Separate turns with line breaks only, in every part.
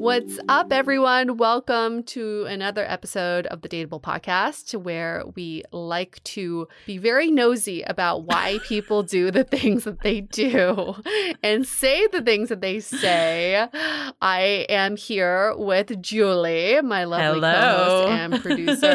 What's up, everyone? Welcome to another episode of the Dateable Podcast, where we like to be very nosy about why people do the things that they do and say the things that they say. I am here with Julie, my lovely co-host and producer,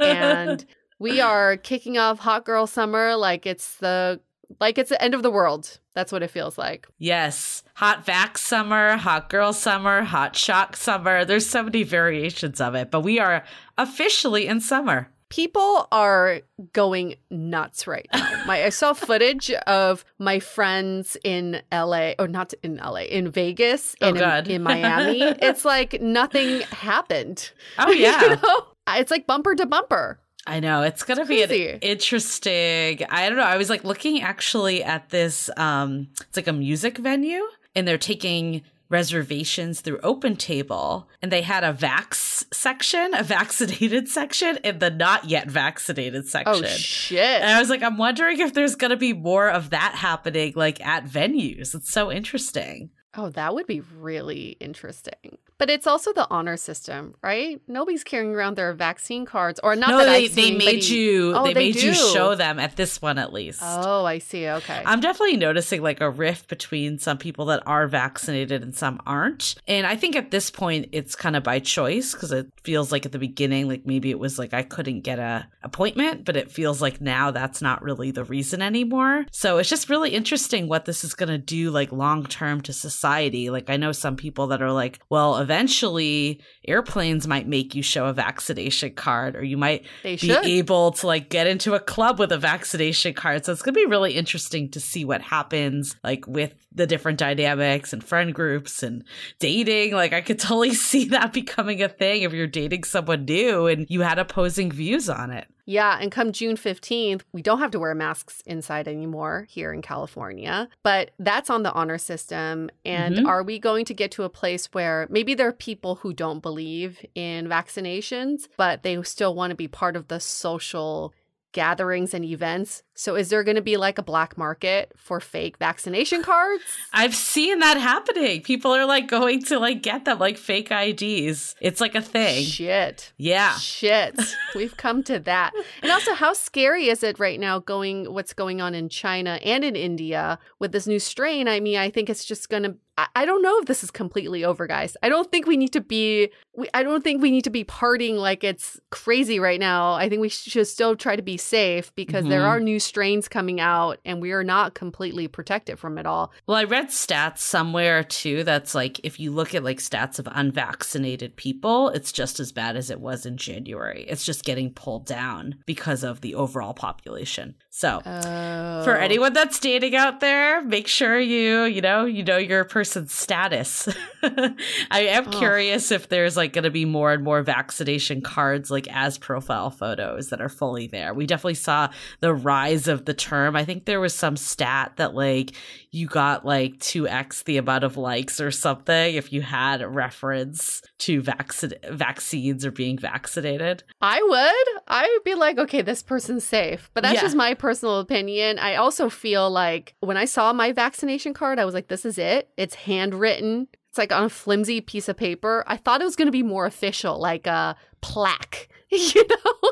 and we are kicking off Hot Girl Summer like it's the like it's the end of the world. That's what it feels like.
Yes. Hot vac summer, hot girl summer, hot shock summer. There's so many variations of it, but we are officially in summer.
People are going nuts right now. My, I saw footage of my friends in LA, or not in LA, in Vegas, oh, in, in Miami. It's like nothing happened. Oh, yeah. you know? It's like bumper to bumper.
I know it's gonna be interesting. I don't know. I was like looking actually at this. Um, it's like a music venue, and they're taking reservations through OpenTable, and they had a vax section, a vaccinated section, and the not yet vaccinated oh, section. Oh shit! And I was like, I'm wondering if there's gonna be more of that happening, like at venues. It's so interesting.
Oh, that would be really interesting. But it's also the honor system, right? Nobody's carrying around their vaccine cards,
or not. No, that they, they made you. Oh, they, they, made do. you show them at this one at least.
Oh, I see. Okay.
I'm definitely noticing like a rift between some people that are vaccinated and some aren't, and I think at this point it's kind of by choice because it feels like at the beginning, like maybe it was like I couldn't get a appointment, but it feels like now that's not really the reason anymore. So it's just really interesting what this is going to do like long term to society. Like I know some people that are like, well, eventually airplanes might make you show a vaccination card or you might they be able to like get into a club with a vaccination card so it's going to be really interesting to see what happens like with the different dynamics and friend groups and dating. Like I could totally see that becoming a thing if you're dating someone new and you had opposing views on it.
Yeah, and come June 15th, we don't have to wear masks inside anymore here in California, but that's on the honor system. And mm-hmm. are we going to get to a place where maybe there are people who don't believe in vaccinations, but they still want to be part of the social gatherings and events? So is there going to be like a black market for fake vaccination cards?
I've seen that happening. People are like going to like get them like fake IDs. It's like a thing.
Shit. Yeah. Shit. We've come to that. And also how scary is it right now going what's going on in China and in India with this new strain? I mean, I think it's just going to I don't know if this is completely over, guys. I don't think we need to be. We, I don't think we need to be partying like it's crazy right now. I think we should still try to be safe because mm-hmm. there are new strains coming out and we are not completely protected from it all.
Well, I read stats somewhere too that's like if you look at like stats of unvaccinated people, it's just as bad as it was in January. It's just getting pulled down because of the overall population. So, oh. for anyone that's dating out there, make sure you, you know, you know your person's status. I am oh. curious if there's like going to be more and more vaccination cards like as profile photos that are fully there. We definitely saw the rise of the term. I think there was some stat that like you got like 2x the amount of likes or something if you had a reference to vaccines or being vaccinated.
I would. I would be like, okay, this person's safe. But that's yeah. just my personal opinion. I also feel like when I saw my vaccination card, I was like, this is it. It's handwritten. It's like on a flimsy piece of paper. I thought it was going to be more official, like a uh, plaque, you know,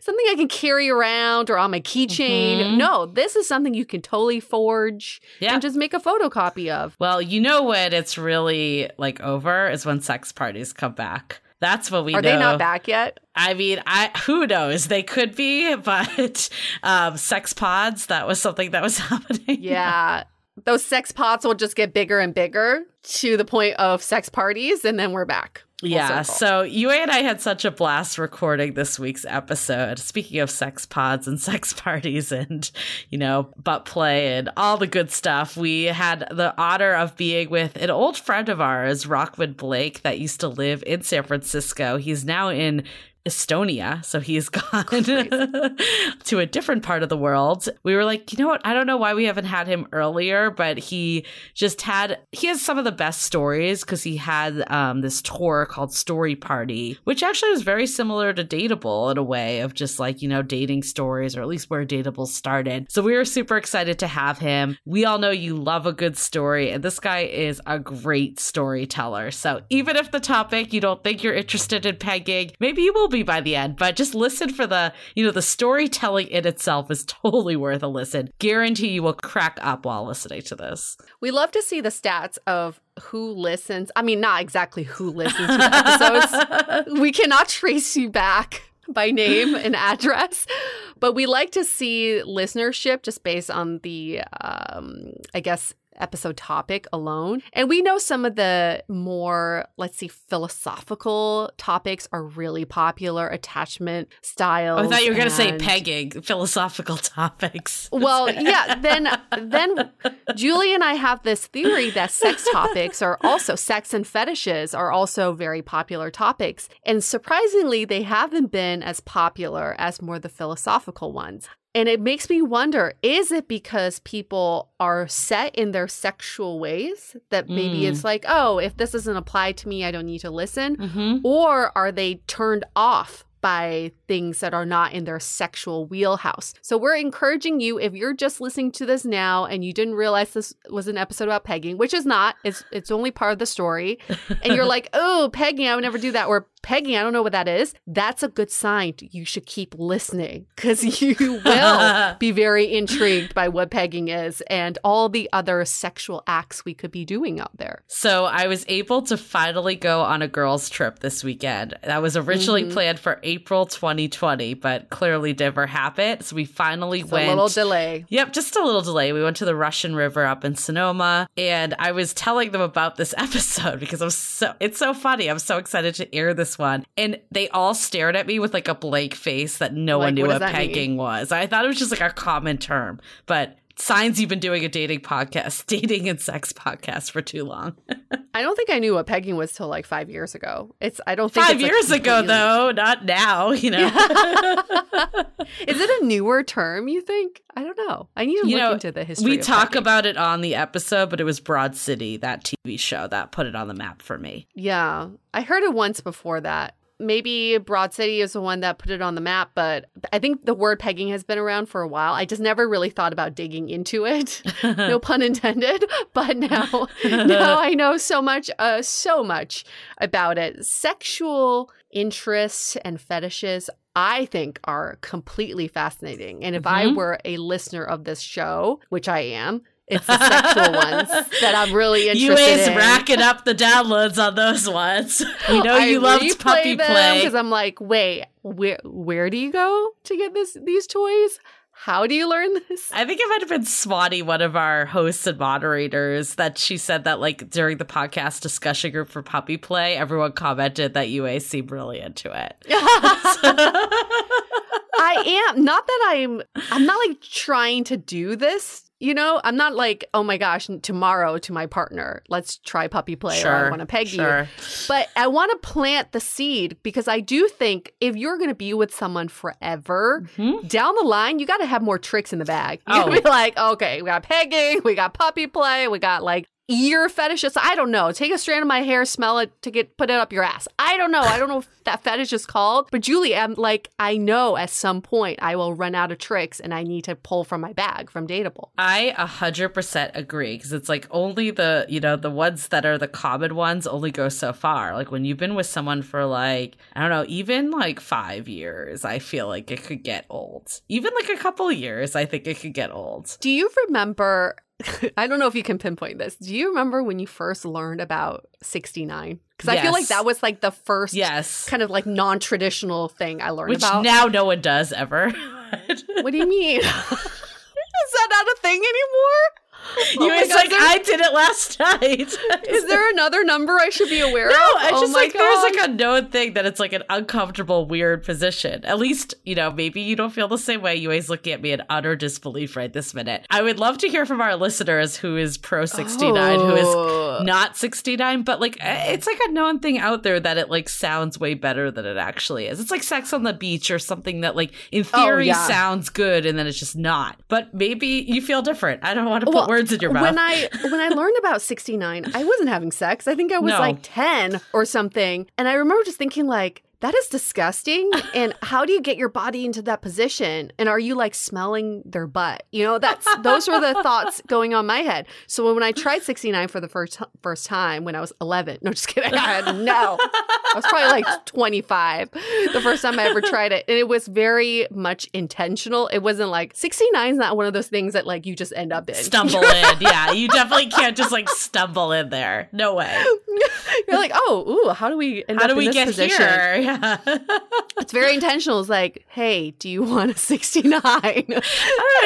something I can carry around or on my keychain. Mm-hmm. No, this is something you can totally forge yeah. and just make a photocopy of.
Well, you know what? It's really like over is when sex parties come back. That's what we
are know. they not back yet?
I mean, I who knows? They could be, but um, sex pods. That was something that was happening.
Yeah, those sex pods will just get bigger and bigger to the point of sex parties, and then we're back.
Yeah, so you and I had such a blast recording this week's episode. Speaking of sex pods and sex parties and, you know, butt play and all the good stuff, we had the honor of being with an old friend of ours, Rockwood Blake, that used to live in San Francisco. He's now in Estonia. So he's gone to a different part of the world. We were like, you know what? I don't know why we haven't had him earlier, but he just had, he has some of the best stories because he had um, this tour called Story Party, which actually was very similar to Dateable in a way of just like, you know, dating stories or at least where Dateable started. So we were super excited to have him. We all know you love a good story, and this guy is a great storyteller. So even if the topic you don't think you're interested in pegging, maybe you will be be by the end, but just listen for the, you know, the storytelling in itself is totally worth a listen. Guarantee you will crack up while listening to this.
We love to see the stats of who listens. I mean, not exactly who listens to episodes. we cannot trace you back by name and address. But we like to see listenership just based on the, um, I guess, episode topic alone. And we know some of the more, let's see, philosophical topics are really popular attachment style.
Oh, I thought you were going to say pegging, philosophical topics.
Well, yeah, then then Julie and I have this theory that sex topics are also sex and fetishes are also very popular topics. And surprisingly, they haven't been as popular as more the philosophical ones. And it makes me wonder is it because people are set in their sexual ways that maybe mm. it's like, oh, if this doesn't apply to me, I don't need to listen? Mm-hmm. Or are they turned off by things that are not in their sexual wheelhouse. So we're encouraging you if you're just listening to this now and you didn't realize this was an episode about pegging, which is not. It's it's only part of the story. And you're like, "Oh, pegging, I would never do that." Or Peggy, I don't know what that is. That's a good sign. You should keep listening because you will be very intrigued by what pegging is and all the other sexual acts we could be doing out there.
So I was able to finally go on a girls' trip this weekend. That was originally mm-hmm. planned for April 2020, but clearly never happened. So we finally went. A
little delay.
Yep, just a little delay. We went to the Russian River up in Sonoma, and I was telling them about this episode because I'm so it's so funny. I'm so excited to air this one. And they all stared at me with like a blank face that no like, one knew what, what pegging mean? was. I thought it was just like a common term, but signs you've been doing a dating podcast, dating and sex podcast for too long.
I don't think I knew what pegging was till like five years ago. It's I don't
think
five
years like ago though, not now. You know,
is it a newer term? You think? I don't know. I need to you look know, into the history.
We talk pegging. about it on the episode, but it was Broad City, that TV show that put it on the map for me.
Yeah, I heard it once before that, maybe Broad City is the one that put it on the map, but I think the word pegging has been around for a while. I just never really thought about digging into it, no pun intended. But now, now I know so much, uh, so much about it. Sexual interests and fetishes, I think, are completely fascinating. And if mm-hmm. I were a listener of this show, which I am, it's the sexual ones that I'm really interested Yue's
in. racking up the downloads on those ones. We know I you loved puppy play
because I'm like, wait, where where do you go to get this these toys? How do you learn this?
I think it might have been Swati, one of our hosts and moderators, that she said that like during the podcast discussion group for Puppy Play, everyone commented that Yue seemed really into it.
I am not that I'm I'm not like trying to do this you know, I'm not like, oh my gosh, tomorrow to my partner, let's try puppy play sure, or I want to peg sure. you. But I want to plant the seed because I do think if you're going to be with someone forever, mm-hmm. down the line, you got to have more tricks in the bag. You oh. be like, okay, we got pegging, we got puppy play, we got like ear fetishist. I don't know. Take a strand of my hair, smell it to get put it up your ass. I don't know. I don't know if that fetish is called. But Julie, I'm like, I know at some point I will run out of tricks and I need to pull from my bag from Dateable.
I a hundred percent agree because it's like only the you know the ones that are the common ones only go so far. Like when you've been with someone for like I don't know, even like five years, I feel like it could get old. Even like a couple years, I think it could get old.
Do you remember I don't know if you can pinpoint this. Do you remember when you first learned about 69? Because yes. I feel like that was like the first yes. kind of like non traditional thing I learned
Which
about.
Now no one does ever.
what do you mean? Is that not a thing anymore?
Oh you oh God, like, there... I did it last night.
Is there another number I should be aware no, of?
No, it's oh just like God. there's like a known thing that it's like an uncomfortable, weird position. At least, you know, maybe you don't feel the same way. You always looking at me in utter disbelief right this minute. I would love to hear from our listeners who is pro 69, oh. who is oh. not 69, but like eh, it's like a known thing out there that it like sounds way better than it actually is. It's like sex on the beach or something that like in oh, theory oh, yeah. sounds good and then it's just not. But maybe you feel different. I don't want to well, words in your mouth.
When I when I learned about 69, I wasn't having sex. I think I was no. like 10 or something. And I remember just thinking like that is disgusting. and how do you get your body into that position? And are you like smelling their butt? You know, that's those were the thoughts going on my head. So when I tried 69 for the first first time when I was 11, no, just kidding. I had no. I was probably like 25 the first time I ever tried it, and it was very much intentional. It wasn't like 69 is not one of those things that like you just end up in
stumble in. Yeah, you definitely can't just like stumble in there. No way.
You're like, oh, ooh, how do we how do we get position? here? Yeah. Yeah. it's very intentional. It's like, hey, do you want a 69?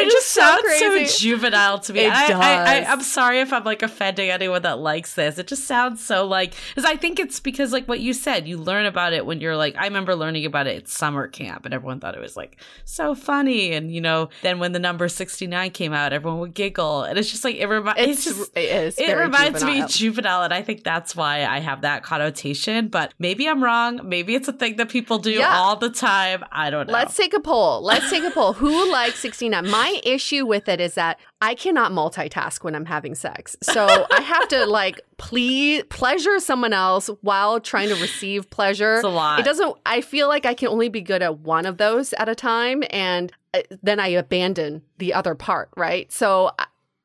It just, sounds so, so, juvenile to me. It I, does. I, I, am sorry if I'm like offending anyone that likes this. It just sounds so like, because I think it's because like what you said, you learn about it when you're like, I remember learning about it at summer camp and everyone thought it was like so funny. And, you know, then when the number 69 came out, everyone would giggle. And it's just like, it, remi- it's, it's just, it, it reminds juvenile. me juvenile. And I think that's why I have that connotation. But maybe I'm wrong. Maybe it's a thing that people do yeah. all the time. I don't know.
Let's take a poll. Let's take a poll. Who likes sixteen? My issue with it is that I cannot multitask when I'm having sex. So I have to like please pleasure someone else while trying to receive pleasure. It's a lot. It doesn't I feel like I can only be good at one of those at a time and uh, then I abandon the other part, right? So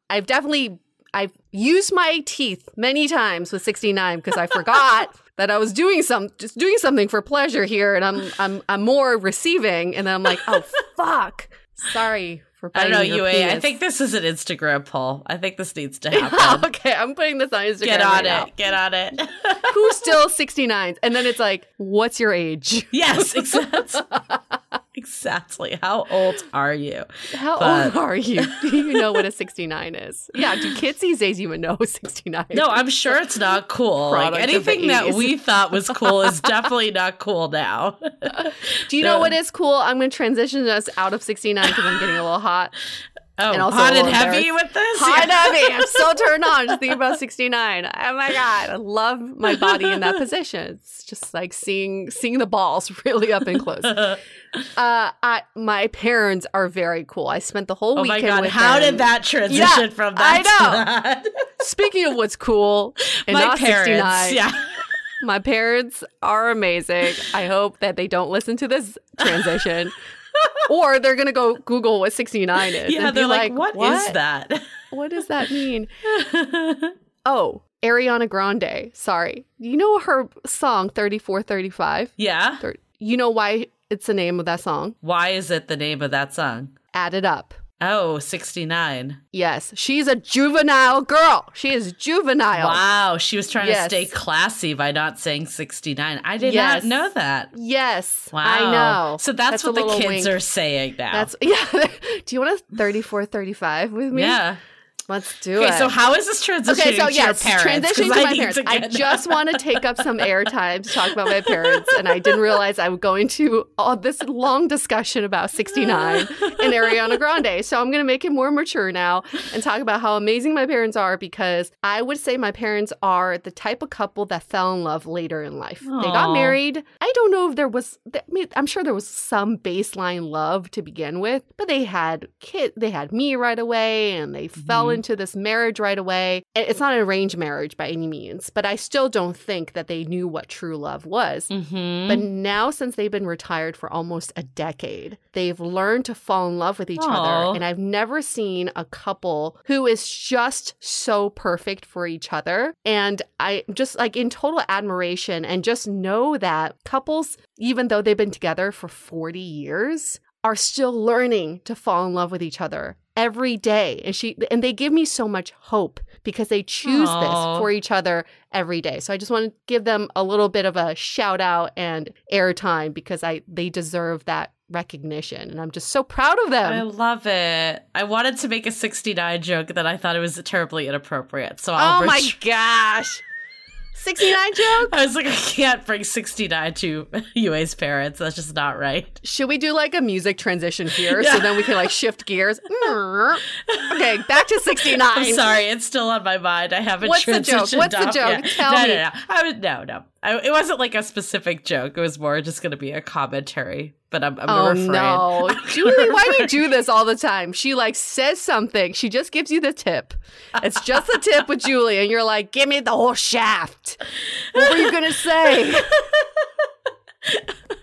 I've definitely I've used my teeth many times with 69 because I forgot that I was doing some just doing something for pleasure here, and I'm I'm I'm more receiving, and then I'm like, oh fuck, sorry. for biting I don't know, your UA.
Penis. I think this is an Instagram poll. I think this needs to happen.
okay, I'm putting this on Instagram.
Get on
right it.
Now. Get on it.
Who's still 69? And then it's like, what's your age?
Yes, exactly. exactly. How old are you?
How but, old are you? Do you know what a 69 is? Yeah, do kids these days even know 69?
No, I'm sure it's not cool. like anything that we thought was cool is definitely not cool now.
do you know what is cool? I'm going to transition us out of 69 because I'm getting a little hot.
Oh, and also hot and heavy with this?
Hot and heavy. I'm so turned on just thinking about 69. Oh my God. I love my body in that position. It's just like seeing seeing the balls really up and close. Uh, I, my parents are very cool. I spent the whole weekend. Oh my God.
How
them.
did that transition yeah, from that I know.
Speaking of what's cool, and my not parents, 69, yeah. My parents are amazing. I hope that they don't listen to this transition or they're going to go Google what 69 is. Yeah, they're like, like what,
what is that?
what does that mean? oh, Ariana Grande. Sorry. You know her song 3435?
Yeah.
You know why it's the name of that song?
Why is it the name of that song?
Add it up.
Oh, 69.
Yes. She's a juvenile girl. She is juvenile.
Wow. She was trying yes. to stay classy by not saying 69. I did yes. not know that.
Yes. Wow. I know.
So that's, that's what the kids wink. are saying now. That's yeah.
Do you want a 34 35 with me? Yeah. Let's do okay, it. Okay,
so how is this transitioning okay, so, yes, to your
parents?
Transitioning to
I my parents. To I just want to take up some airtime to talk about my parents, and I didn't realize I was going to all this long discussion about 69 and Ariana Grande. So I'm going to make it more mature now and talk about how amazing my parents are because I would say my parents are the type of couple that fell in love later in life. Aww. They got married. I don't know if there was, I mean, I'm sure there was some baseline love to begin with, but they had kid, they had me right away, and they fell in Mm-hmm. into this marriage right away. It's not an arranged marriage by any means, but I still don't think that they knew what true love was. Mm-hmm. But now, since they've been retired for almost a decade, they've learned to fall in love with each Aww. other. And I've never seen a couple who is just so perfect for each other. And I just like in total admiration and just know that couples, even though they've been together for 40 years, are still learning to fall in love with each other every day and she and they give me so much hope because they choose Aww. this for each other every day so i just want to give them a little bit of a shout out and airtime because i they deserve that recognition and i'm just so proud of them
i love it i wanted to make a 69 joke that i thought it was terribly inappropriate so I'll
oh my gosh 69 joke? I
was like, I can't bring 69 to Yue's parents. That's just not right.
Should we do like a music transition here yeah. so then we can like shift gears? okay, back to 69.
I'm sorry, it's still on my mind. I haven't What's the joke? What's off. the joke?
Tell no, me. No,
no, no. I, no, no. I, it wasn't like a specific joke. It was more just going to be a commentary but I'm, I'm oh, no.
Julie, why we do this all the time? She like says something. She just gives you the tip. It's just the tip with Julie, and you're like, give me the whole shaft. What were you gonna say?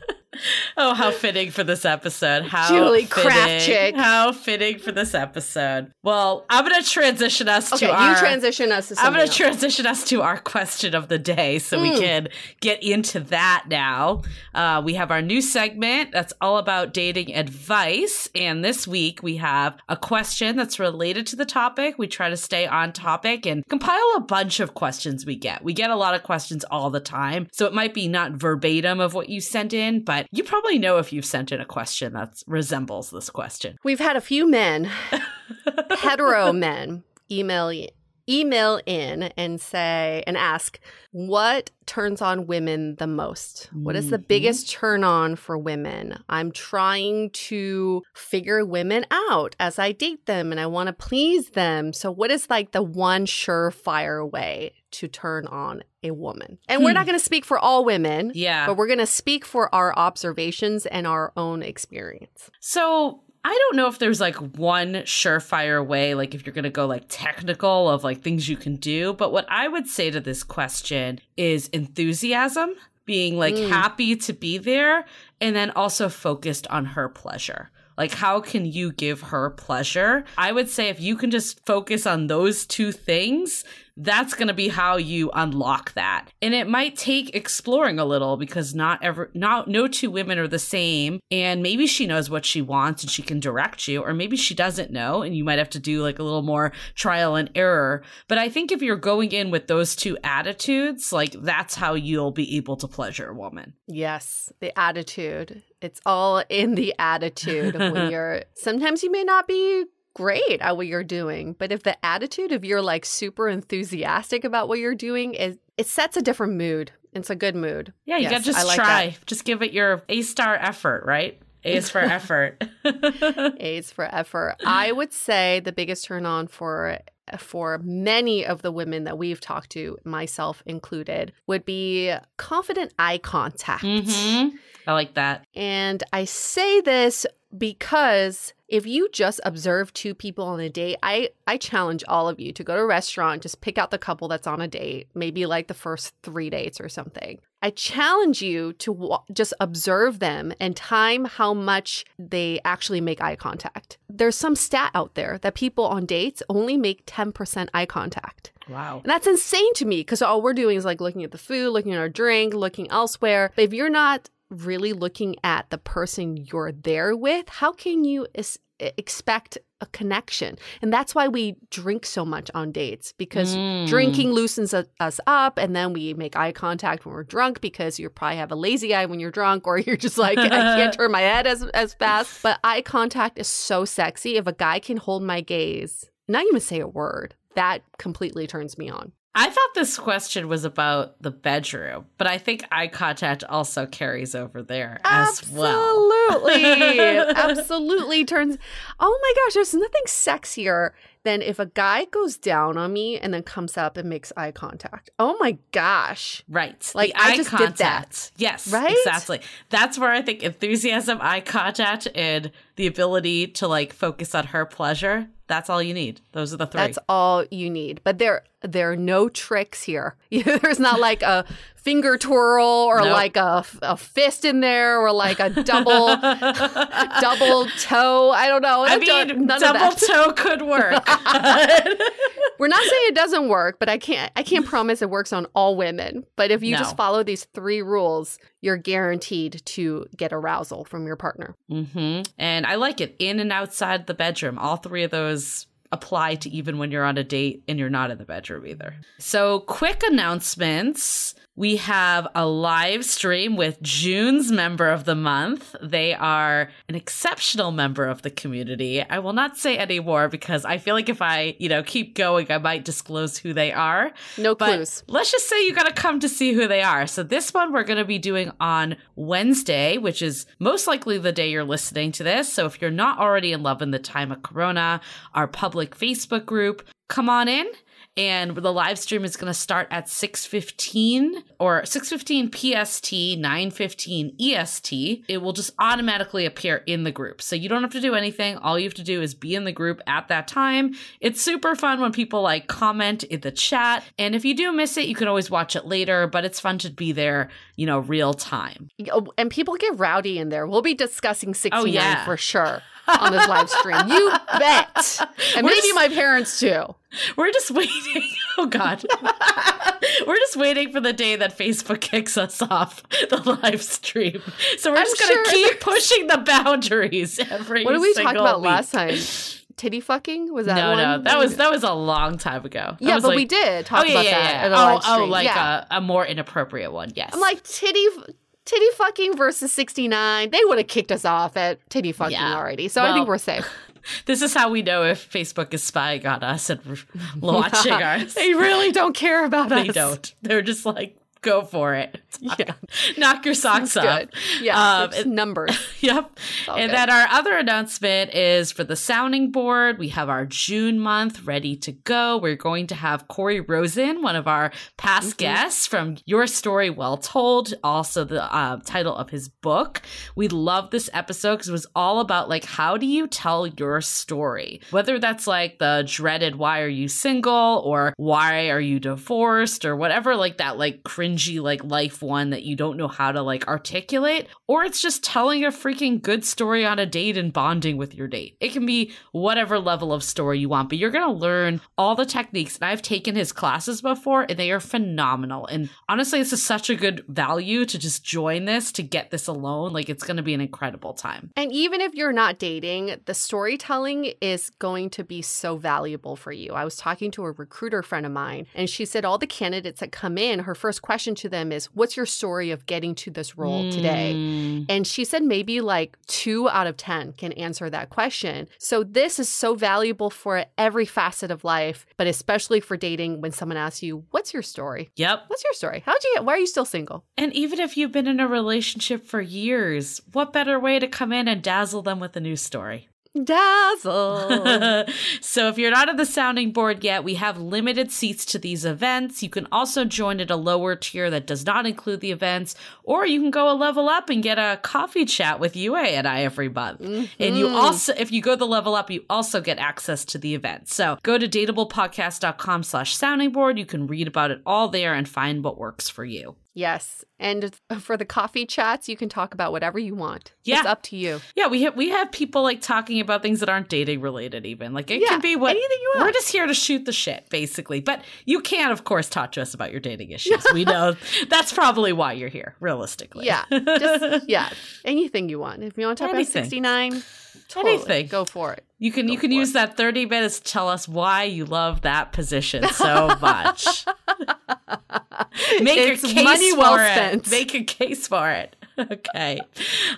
oh, how fitting for this episode. How Julie fitting, How fitting for this episode. Well, I'm going
to transition us okay, to our. you
transition us I'm going to transition us to our question of the day so mm. we hmm. can get into that now. Uh, we have our new segment that's all about dating advice. And this week we have a question that's related to the topic. We try to stay on topic and compile a bunch of questions we get. We get a lot of questions all the time. So it might be not verbatim of what you sent in, but you probably know if you've sent in a question that resembles this question.
We've had a few men, hetero men, email email in and say and ask what turns on women the most what is the mm-hmm. biggest turn on for women i'm trying to figure women out as i date them and i want to please them so what is like the one surefire way to turn on a woman. And hmm. we're not going to speak for all women. Yeah. But we're going to speak for our observations and our own experience.
So I don't know if there's like one surefire way, like if you're going to go like technical of like things you can do. But what I would say to this question is enthusiasm, being like mm. happy to be there, and then also focused on her pleasure. Like, how can you give her pleasure? I would say if you can just focus on those two things, that's going to be how you unlock that. And it might take exploring a little because not ever not no two women are the same and maybe she knows what she wants and she can direct you or maybe she doesn't know and you might have to do like a little more trial and error. But I think if you're going in with those two attitudes, like that's how you'll be able to pleasure a woman.
Yes, the attitude. It's all in the attitude when you're sometimes you may not be great at what you're doing. But if the attitude of you're like super enthusiastic about what you're doing is it sets a different mood. It's a good mood.
Yeah, you yes, gotta just like try. That. Just give it your A star effort, right? A is for effort.
A is for effort. I would say the biggest turn on for for many of the women that we've talked to, myself included, would be confident eye contact. Mm-hmm.
I like that.
And I say this because if you just observe two people on a date, I I challenge all of you to go to a restaurant, just pick out the couple that's on a date, maybe like the first 3 dates or something. I challenge you to w- just observe them and time how much they actually make eye contact. There's some stat out there that people on dates only make 10% eye contact.
Wow.
And that's insane to me because all we're doing is like looking at the food, looking at our drink, looking elsewhere. But if you're not really looking at the person you're there with, how can you is- expect a connection? And that's why we drink so much on dates because mm. drinking loosens a- us up and then we make eye contact when we're drunk because you probably have a lazy eye when you're drunk or you're just like, I can't turn my head as, as fast. But eye contact is so sexy. If a guy can hold my gaze, not even say a word, that completely turns me on.
I thought this question was about the bedroom, but I think eye contact also carries over there Absolutely. as well. Absolutely.
Absolutely turns. Oh my gosh, there's nothing sexier than if a guy goes down on me and then comes up and makes eye contact. Oh my gosh.
Right. Like the I just contact. did that. Yes. Right. Exactly. That's where I think enthusiasm, eye contact, and the ability to like focus on her pleasure that's all you need. Those are the three.
That's all you need. But there there are no tricks here. There's not like a finger twirl or nope. like a, a fist in there or like a double double toe. I don't know. I mean,
double toe could work.
We're not saying it doesn't work, but I can't I can't promise it works on all women. But if you no. just follow these three rules, you're guaranteed to get arousal from your partner.
Mm-hmm. And I like it in and outside the bedroom. All three of those apply to even when you're on a date and you're not in the bedroom either. So, quick announcements. We have a live stream with June's member of the month. They are an exceptional member of the community. I will not say any more because I feel like if I, you know, keep going, I might disclose who they are.
No but clues.
Let's just say you got to come to see who they are. So this one we're going to be doing on Wednesday, which is most likely the day you're listening to this. So if you're not already in love in the time of Corona, our public Facebook group, come on in and the live stream is going to start at 6.15 or 6.15 pst 9.15 est it will just automatically appear in the group so you don't have to do anything all you have to do is be in the group at that time it's super fun when people like comment in the chat and if you do miss it you can always watch it later but it's fun to be there you know real time
oh, and people get rowdy in there we'll be discussing 69 oh, yeah. for sure on this live stream. You bet. And We're maybe just, my parents too.
We're just waiting. Oh God. We're just waiting for the day that Facebook kicks us off the live stream. So we're I'm just gonna sure keep pushing the boundaries every What did we talk about week.
last time? Titty fucking was that? No, one? no,
that was that was a long time ago.
Yeah,
but
like, we did talk oh, yeah, about yeah, yeah. that. Oh,
oh, like a, a more inappropriate one. Yes,
I'm like titty Titty fucking versus 69. They would have kicked us off at titty fucking yeah. already. So well, I think we're safe.
This is how we know if Facebook is spying on us and watching us.
they really don't care about they
us. They don't. They're just like, go for it. Yeah. Knock your socks off.
Yeah. Um, numbers.
yep. And then our other announcement is for the sounding board. We have our June month ready to go. We're going to have Corey Rosen, one of our past mm-hmm. guests from Your Story Well Told, also the uh, title of his book. We love this episode because it was all about like, how do you tell your story? Whether that's like the dreaded, why are you single or why are you divorced or whatever, like that, like cringe cringy like life one that you don't know how to like articulate, or it's just telling a freaking good story on a date and bonding with your date. It can be whatever level of story you want, but you're gonna learn all the techniques. And I've taken his classes before and they are phenomenal. And honestly, this is such a good value to just join this to get this alone. Like it's gonna be an incredible time.
And even if you're not dating, the storytelling is going to be so valuable for you. I was talking to a recruiter friend of mine and she said all the candidates that come in, her first question question to them is, what's your story of getting to this role mm. today? And she said maybe like two out of 10 can answer that question. So this is so valuable for every facet of life, but especially for dating when someone asks you, what's your story? Yep. What's your story? How'd you get, why are you still single?
And even if you've been in a relationship for years, what better way to come in and dazzle them with a new story?
dazzle.
so, if you're not at the sounding board yet, we have limited seats to these events. You can also join at a lower tier that does not include the events, or you can go a level up and get a coffee chat with Yue and I every month. Mm-hmm. And you mm-hmm. also, if you go the level up, you also get access to the event. So, go to dateablepodcast.com slash sounding board. You can read about it all there and find what works for you.
Yes. And for the coffee chats, you can talk about whatever you want. Yeah. It's up to you.
Yeah, we have we have people like talking about things that aren't dating related even. Like it yeah, can be what anything you want. We're just here to shoot the shit, basically. But you can, of course, talk to us about your dating issues. we know that's probably why you're here, realistically.
Yeah. Just yeah. Anything you want. If you want to talk anything. about sixty nine, totally, anything. Go for it.
You can Go you can use it. that 30 minutes to tell us why you love that position so much. Make it's your case money well spent sense. Make a case for it. Okay.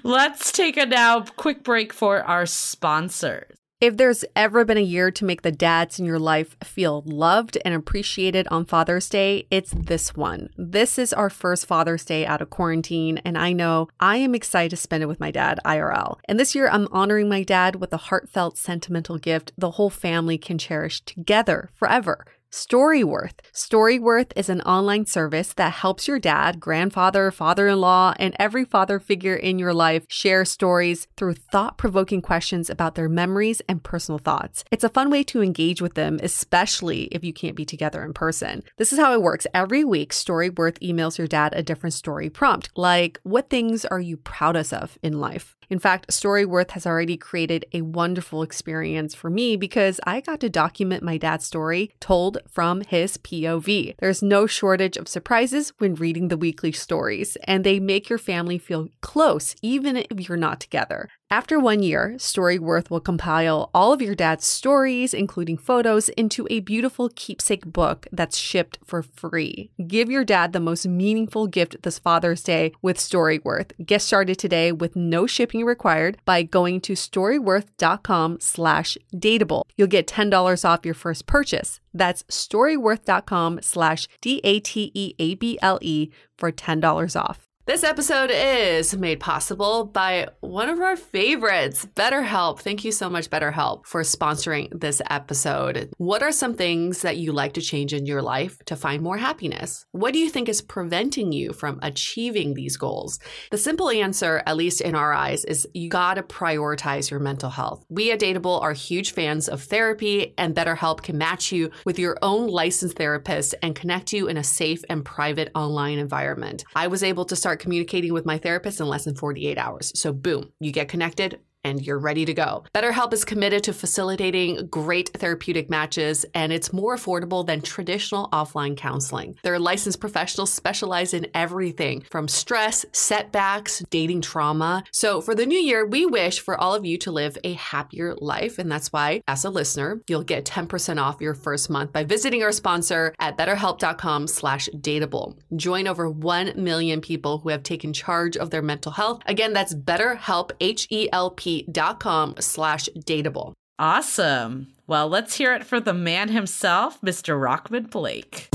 Let's take a now quick break for our sponsors.
If there's ever been a year to make the dads in your life feel loved and appreciated on Father's Day, it's this one. This is our first Father's Day out of quarantine, and I know I am excited to spend it with my dad, IRL. And this year, I'm honoring my dad with a heartfelt, sentimental gift the whole family can cherish together forever Storyworth. Storyworth is an online service that helps your dad, grandfather, father in law, and every father figure in your life share stories through thought provoking questions about their memories and personal thoughts. It's a fun way to engage with them, especially if you can't be together in person. This is how it works. Every week, Storyworth emails your dad a different story prompt, like, What things are you proudest of in life? In fact, Storyworth has already created a wonderful experience for me because I got to document my dad's story told from his POV. There's no shortage of surprises when reading the weekly stories, and they make your family feel close even if you're not together. After one year, Storyworth will compile all of your dad's stories, including photos, into a beautiful keepsake book that's shipped for free. Give your dad the most meaningful gift this Father's Day with Storyworth. Get started today with no shipping required by going to storyworth.com slash dateable. You'll get $10 off your first purchase. That's storyworth.com slash D-A-T-E-A-B-L-E for $10 off.
This episode is made possible by one of our favorites, BetterHelp. Thank you so much, BetterHelp, for sponsoring this episode. What are some things that you like to change in your life to find more happiness? What do you think is preventing you from achieving these goals? The simple answer, at least in our eyes, is you gotta prioritize your mental health. We at Dateable are huge fans of therapy, and BetterHelp can match you with your own licensed therapist and connect you in a safe and private online environment. I was able to start start communicating with my therapist in less than 48 hours. So, boom, you get connected and you're ready to go. BetterHelp is committed to facilitating great therapeutic matches, and it's more affordable than traditional offline counseling. Their licensed professionals specialize in everything from stress, setbacks, dating trauma. So, for the new year, we wish for all of you to live a happier life, and that's why, as a listener, you'll get 10% off your first month by visiting our sponsor at BetterHelp.com/dateable. Join over 1 million people who have taken charge of their mental health. Again, that's BetterHelp, H E L P com slash dateable. Awesome. Well, let's hear it for the man himself, Mr. Rockman Blake.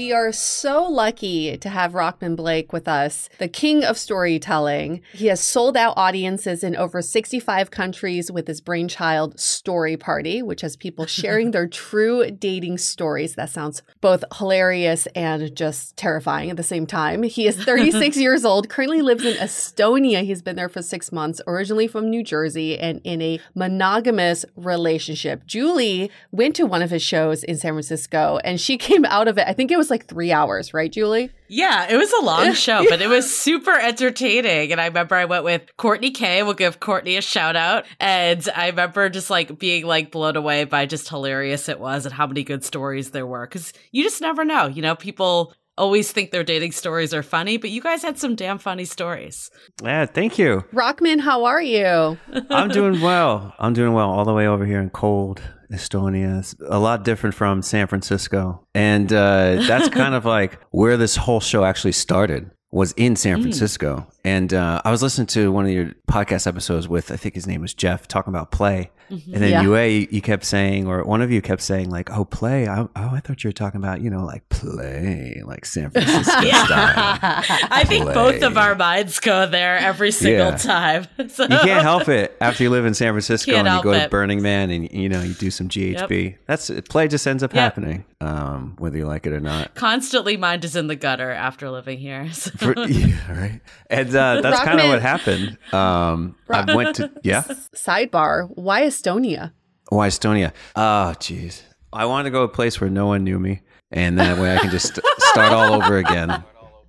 We are so lucky to have Rockman Blake with us, the king of storytelling. He has sold out audiences in over 65 countries with his brainchild Story Party, which has people sharing their true dating stories. That sounds both hilarious and just terrifying at the same time. He is 36 years old, currently lives in Estonia. He's been there for six months, originally from New Jersey, and in a monogamous relationship. Julie went to one of his shows in San Francisco and she came out of it. I think it was like three hours, right, Julie?
Yeah, it was a long show, but it was super entertaining. And I remember I went with Courtney K. We'll give Courtney a shout out. And I remember just like being like blown away by just hilarious it was and how many good stories there were. Cause you just never know, you know, people always think their dating stories are funny, but you guys had some damn funny stories.
Yeah, thank you.
Rockman, how are you?
I'm doing well. I'm doing well all the way over here in cold Estonia. It's a lot different from San Francisco. And uh, that's kind of like where this whole show actually started was in San hmm. Francisco. Mm. And uh, I was listening to one of your podcast episodes with, I think his name was Jeff, talking about play. Mm-hmm. And then yeah. Yue, you kept saying, or one of you kept saying, like, "Oh, play." I, oh, I thought you were talking about, you know, like play, like San Francisco style. I
play. think both of our minds go there every single yeah. time.
So. You can't help it after you live in San Francisco and you go it. to Burning Man and you know you do some GHB. Yep. That's play just ends up yep. happening, um, whether you like it or not.
Constantly, mind is in the gutter after living here. So. For,
yeah, right, and uh, that's kind of what happened. Um, I went to yeah.
Sidebar: Why Estonia?
Why Estonia? Oh, jeez. I wanted to go to a place where no one knew me, and that way I can just start all over again.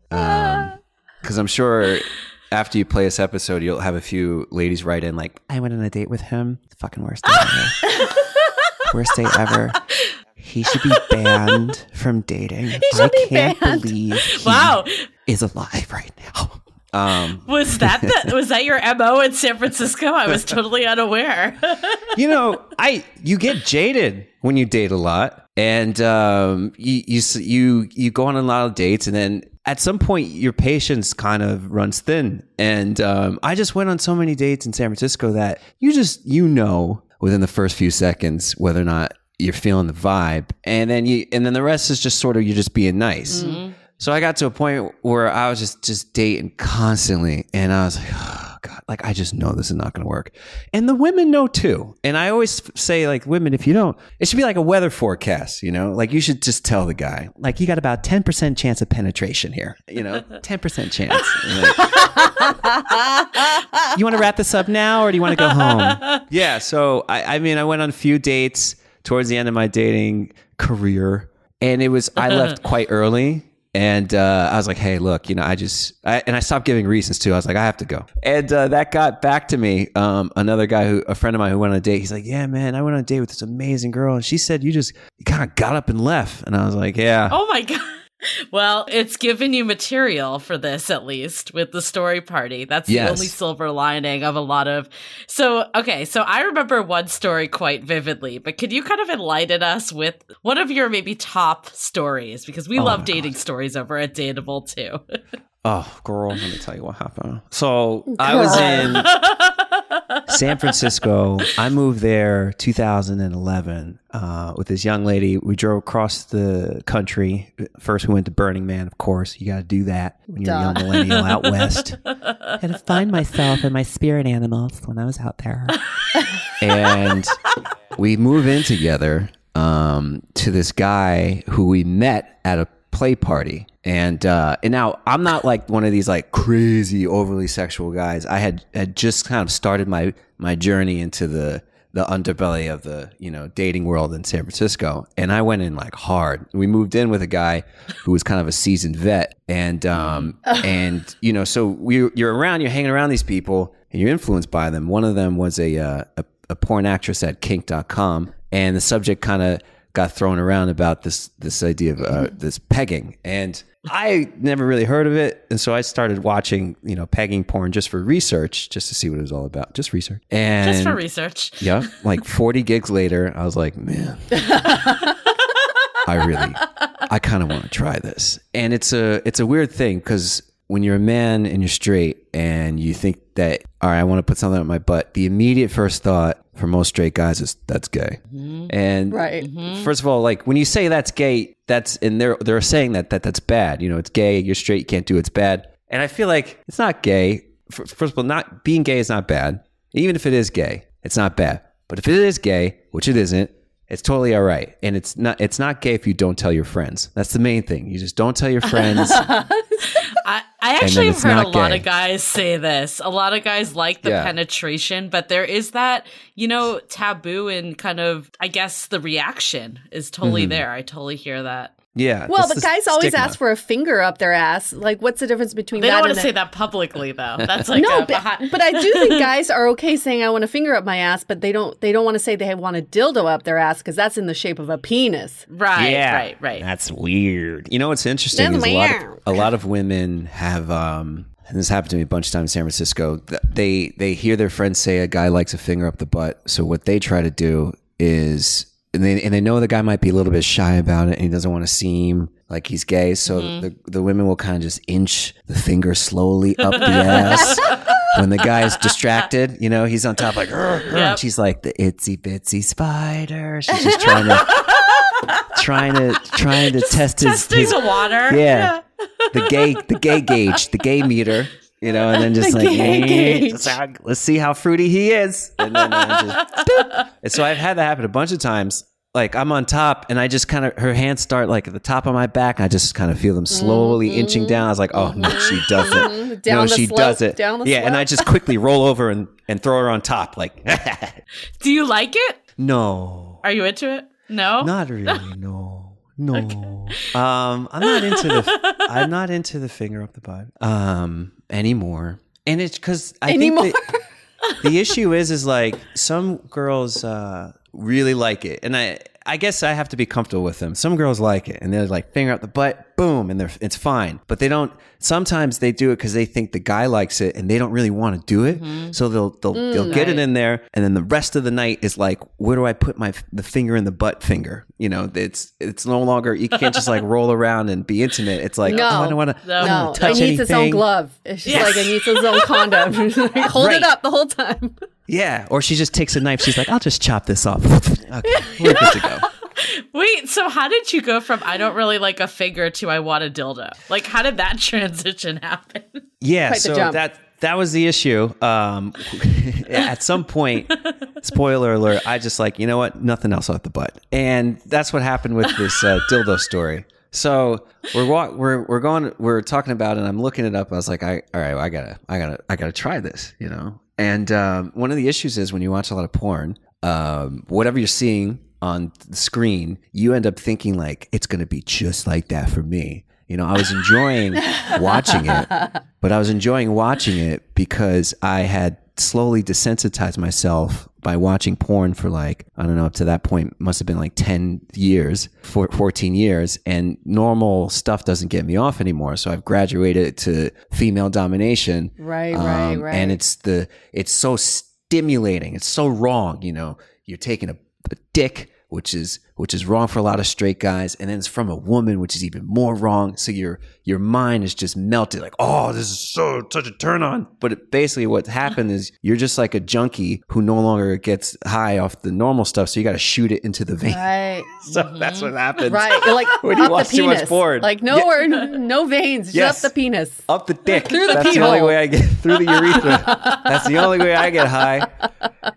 Because ah. um, I'm sure after you play this episode, you'll have a few ladies write in like, "I went on a date with him. The fucking worst day ever. worst day ever." He should be banned from dating. I can't banned. believe he wow. is alive right now.
Um, was that the, was that your mo in San Francisco? I was totally unaware.
you know, I you get jaded when you date a lot, and um, you you you you go on a lot of dates, and then at some point your patience kind of runs thin. And um, I just went on so many dates in San Francisco that you just you know within the first few seconds whether or not you're feeling the vibe, and then you and then the rest is just sort of you're just being nice. Mm-hmm so I got to a point where I was just just dating constantly, and I was like, oh God, like I just know this is not going to work. And the women know too. And I always say, like, women, if you don't, it should be like a weather forecast, you know, like you should just tell the guy, like, you got about ten percent chance of penetration here, you know, ten percent chance. you want to wrap this up now, or do you want to go home? Yeah. So I, I mean, I went on a few dates towards the end of my dating career, and it was I left quite early and uh, I was like, hey, look, you know, I just, I, and I stopped giving reasons too. I was like, I have to go. And uh, that got back to me. Um, another guy who, a friend of mine who went on a date, he's like, yeah, man, I went on a date with this amazing girl. And she said, you just kind of got up and left. And I was like, yeah.
Oh my God well, it's given you material for this at least with the story party. That's yes. the only silver lining of a lot of. So, okay, so I remember one story quite vividly, but could you kind of enlighten us with one of your maybe top stories because we oh love dating God. stories over at Dateable too.
oh, girl, let me tell you what happened. So, I was in San Francisco. I moved there 2011 uh, with this young lady. We drove across the country. First, we went to Burning Man, of course. You got to do that when you're Duh. a young millennial out west.
I had to find myself and my spirit animals when I was out there.
and we move in together um, to this guy who we met at a play party. And uh, and now I'm not like one of these like crazy overly sexual guys. I had had just kind of started my my journey into the the underbelly of the you know dating world in San Francisco, and I went in like hard. We moved in with a guy who was kind of a seasoned vet, and um, and you know, so we, you're around, you're hanging around these people, and you're influenced by them. One of them was a uh, a, a porn actress at kink.com, and the subject kind of got thrown around about this this idea of uh, mm-hmm. this pegging, and I never really heard of it, and so I started watching you know pegging porn just for research, just to see what it was all about, just research, and just
for research.
Yeah, like forty gigs later, I was like, man. I really, I kind of want to try this, and it's a it's a weird thing because when you're a man and you're straight and you think that, all right, I want to put something on my butt, the immediate first thought for most straight guys is that's gay. Mm-hmm. And right. Mm-hmm. first of all, like when you say that's gay, that's and they're they're saying that that that's bad. You know, it's gay. You're straight. You can't do it, it's bad. And I feel like it's not gay. First of all, not being gay is not bad. Even if it is gay, it's not bad. But if it is gay, which it isn't, it's totally all right. And it's not it's not gay if you don't tell your friends. That's the main thing. You just don't tell your friends.
I, I, actually have heard a gay. lot of guys say this. A lot of guys like the yeah. penetration, but there is that, you know, taboo and kind of I guess the reaction is totally mm-hmm. there. I totally hear that.
Yeah.
Well, but guys always ask for a finger up their ass. Like, what's the difference between they that? They
don't want to
say
that publicly, though. That's like no,
but, but, I do think guys are okay saying I want a finger up my ass, but they don't. They don't want to say they want a dildo up their ass because that's in the shape of a penis.
Right. Yeah. Right. Right.
That's weird. You know what's interesting that's is a lot, of, a lot of women have. um and this happened to me a bunch of times in San Francisco. They they hear their friends say a guy likes a finger up the butt. So what they try to do is and they and they know the guy might be a little bit shy about it and he doesn't want to seem like he's gay. So mm-hmm. the the women will kind of just inch the finger slowly up the ass. when the guy is distracted, you know, he's on top like, she's like the itsy bitsy spider. She's just trying to, trying to, trying to just test his, his,
the water.
Yeah, yeah. the gay, the gay gauge, the gay meter you know, and then just the like, hey, just let's see how fruity he is. And then just, and so I've had that happen a bunch of times. Like I'm on top, and I just kind of her hands start like at the top of my back, and I just kind of feel them slowly mm-hmm. inching down. I was like, oh no, she doesn't. no, she slope, does it. yeah, slope. and I just quickly roll over and and throw her on top. Like,
do you like it?
No.
Are you into it? No.
Not really. No. No. Okay. Um, I'm not into the. I'm not into the finger up the butt. Um, anymore. And it's because I anymore. think the issue is, is like some girls uh, really like it. And I, I guess I have to be comfortable with them. Some girls like it and they're like finger out the butt, boom, and they're it's fine. But they don't. Sometimes they do it because they think the guy likes it and they don't really want to do it. Mm-hmm. So they'll they'll, mm, they'll get right. it in there, and then the rest of the night is like, where do I put my the finger in the butt finger? You know, it's it's no longer you can't just like roll around and be intimate. It's like no, oh, I don't want to. No, I it needs anything.
its own glove. It's yes. like it needs its own condom. Hold right. it up the whole time.
Yeah, or she just takes a knife. She's like, "I'll just chop this off." okay, we're good to go.
Wait, so how did you go from I don't really like a finger to I want a dildo? Like, how did that transition happen?
Yeah, Quite so that that was the issue. Um, at some point, spoiler alert, I just like you know what, nothing else out the butt, and that's what happened with this uh, dildo story. So we're walk, we're we're going we're talking about it and I'm looking it up. I was like, I all right, well, I gotta I gotta I gotta try this, you know. And um, one of the issues is when you watch a lot of porn, um, whatever you're seeing on the screen, you end up thinking like it's going to be just like that for me. You know, I was enjoying watching it, but I was enjoying watching it because I had slowly desensitized myself by watching porn for like, I don't know, up to that point, must have been like 10 years, 14 years. And normal stuff doesn't get me off anymore. So I've graduated to female domination.
Right, um, right, right.
And it's the, it's so stimulating. It's so wrong. You know, you're taking a, a dick, which is which is wrong for a lot of straight guys, and then it's from a woman, which is even more wrong. So your your mind is just melted, like, oh, this is so such a turn on. But it, basically, what's happened is you're just like a junkie who no longer gets high off the normal stuff, so you got to shoot it into the vein. Right. so mm-hmm. that's what happens.
Right. You're like when you watch too much porn, like no yeah. no veins, yes. up the penis,
up the dick, through the. That's the only way I get through the urethra. that's the only way I get high.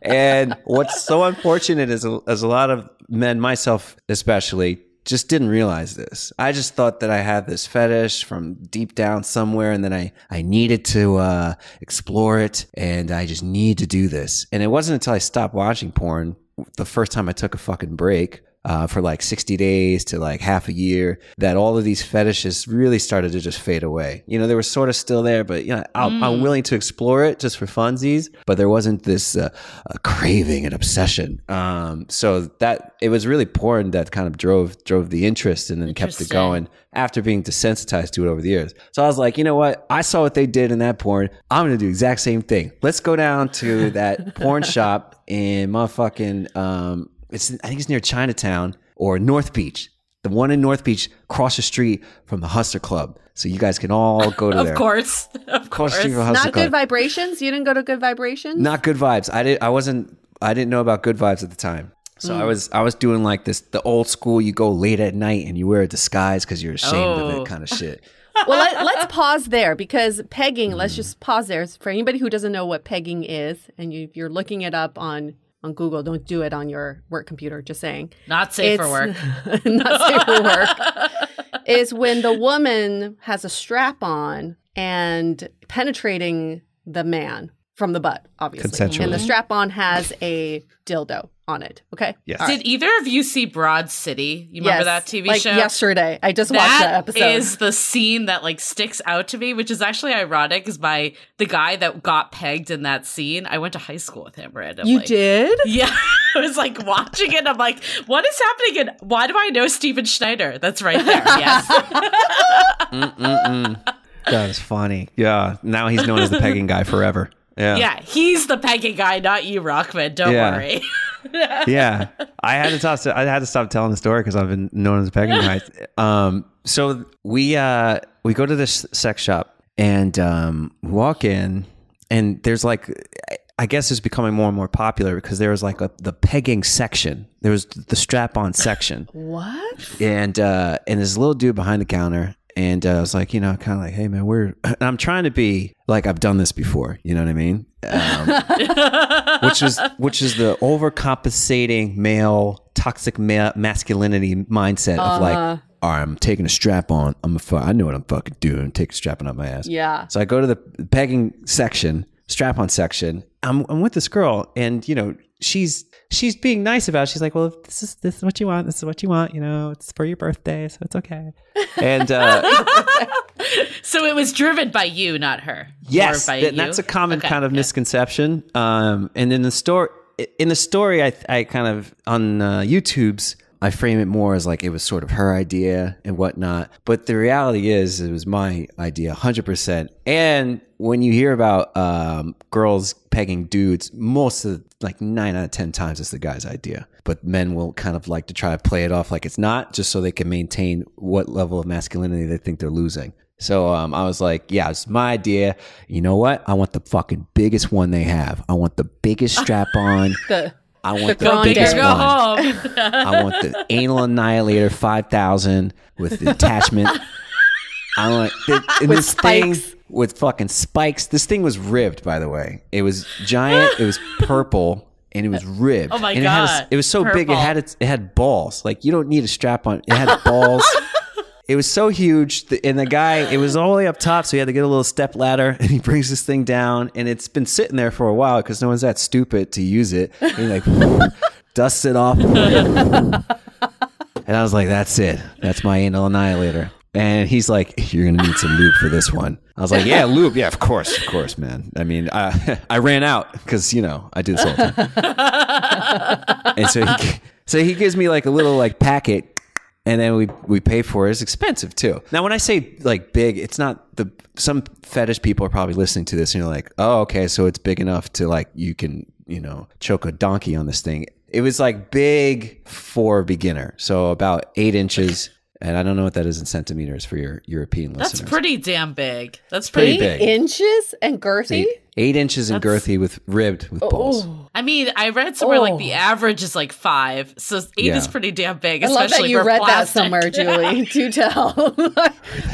And what's so unfortunate is, is a lot of men myself myself especially just didn't realize this. I just thought that I had this fetish from deep down somewhere, and then I, I needed to uh, explore it, and I just need to do this. And it wasn't until I stopped watching porn the first time I took a fucking break uh, for like 60 days to like half a year that all of these fetishes really started to just fade away. You know, they were sort of still there, but you know, mm. I'm willing to explore it just for funsies, but there wasn't this uh, craving and obsession. Um, so that it was really porn that kind of drove drove the interest and then kept it going after being desensitized to it over the years. So I was like, you know what? I saw what they did in that porn. I'm going to do exact same thing. Let's go down to that porn shop in motherfucking um, it's I think it's near Chinatown or North Beach. The one in North Beach, across the street from the Hustler Club. So you guys can all go to of there.
Course. Of
course. Of course.
Not good vibrations. You didn't go to good vibrations?
Not good vibes. I didn't I wasn't I didn't know about good vibes at the time. So mm. I was I was doing like this the old school you go late at night and you wear a disguise because you're ashamed oh. of it oh. kind of shit.
well, let, us pause there because pegging, mm. let's hmm. just pause there. For anybody who doesn't know what pegging is, and you, you're looking it up on on Google. Don't do it on your work computer. Just saying.
Not safe it's, for work. not safe for
work. is when the woman has a strap on and penetrating the man from the butt, obviously. And the strap on has a dildo on it. Okay.
Yes. Right. Did either of you see Broad City? You remember yes, that TV
like
show?
Yesterday, I just that watched that episode.
Is the scene that like sticks out to me, which is actually ironic, because my the guy that got pegged in that scene, I went to high school with him randomly.
You did?
Yeah. I was like watching it. I'm like, what is happening? And why do I know Steven Schneider? That's right there. Yes. that
is funny. Yeah. Now he's known as the pegging guy forever. Yeah.
Yeah. He's the pegging guy, not you, Rockman. Don't yeah. worry.
yeah, I had to toss. I had to stop telling the story because I've been known as pegging rights. Um, so we uh, we go to this sex shop and um, walk in, and there's like. I guess it's becoming more and more popular because there was like a, the pegging section. There was the strap-on section.
what?
And uh, and this little dude behind the counter, and uh, I was like, you know, kind of like, hey, man, we're, I'm trying to be like, I've done this before. You know what I mean? Um, which is, which is the overcompensating male, toxic ma- masculinity mindset uh-huh. of like, uh-huh. all right, I'm taking a strap on. I'm a, fu- I know what I'm fucking doing. Take a strapping up my ass. Yeah. So I go to the pegging section, strap on section. I'm, I'm with this girl and, you know, she's she's being nice about it. she's like well if this is this is what you want this is what you want you know it's for your birthday so it's okay and uh,
so it was driven by you not her
yes that's a common okay, kind of misconception um, and in the story in the story i, I kind of on uh, youtube's I frame it more as like it was sort of her idea and whatnot. But the reality is, it was my idea 100%. And when you hear about um, girls pegging dudes, most of like nine out of 10 times it's the guy's idea. But men will kind of like to try to play it off like it's not just so they can maintain what level of masculinity they think they're losing. So um, I was like, yeah, it's my idea. You know what? I want the fucking biggest one they have. I want the biggest strap on. the- I want the biggest one. I want the anal annihilator five thousand with the attachment. I want and with this spikes. thing with fucking spikes. This thing was ribbed, by the way. It was giant. it was purple and it was ribbed. Oh my and god! It, a, it was so purple. big. It had its, it had balls. Like you don't need a strap on. It had balls. It was so huge, and the guy, it was all the way up top, so he had to get a little step ladder, and he brings this thing down, and it's been sitting there for a while because no one's that stupid to use it. And like dusts it off, and I was like, "That's it. That's my anal annihilator." And he's like, "You're gonna need some lube for this one." I was like, "Yeah, lube. Yeah, of course, of course, man. I mean, I I ran out because you know I do this all the time." and so he, so he gives me like a little like packet and then we we pay for it. It's expensive too. Now, when I say like big, it's not the some fetish people are probably listening to this and you're like, oh, okay, so it's big enough to like you can you know choke a donkey on this thing. It was like big for beginner, so about eight inches. And I don't know what that is in centimeters for your European listeners.
That's pretty damn big. That's pretty eight big.
inches and girthy.
Eight inches in girthy with ribbed with oh. balls. Oh.
I mean, I read somewhere oh. like the oh. average is like five, so eight yeah. is pretty damn big. I love that you read plastic.
that somewhere, Julie. Yeah. Do tell.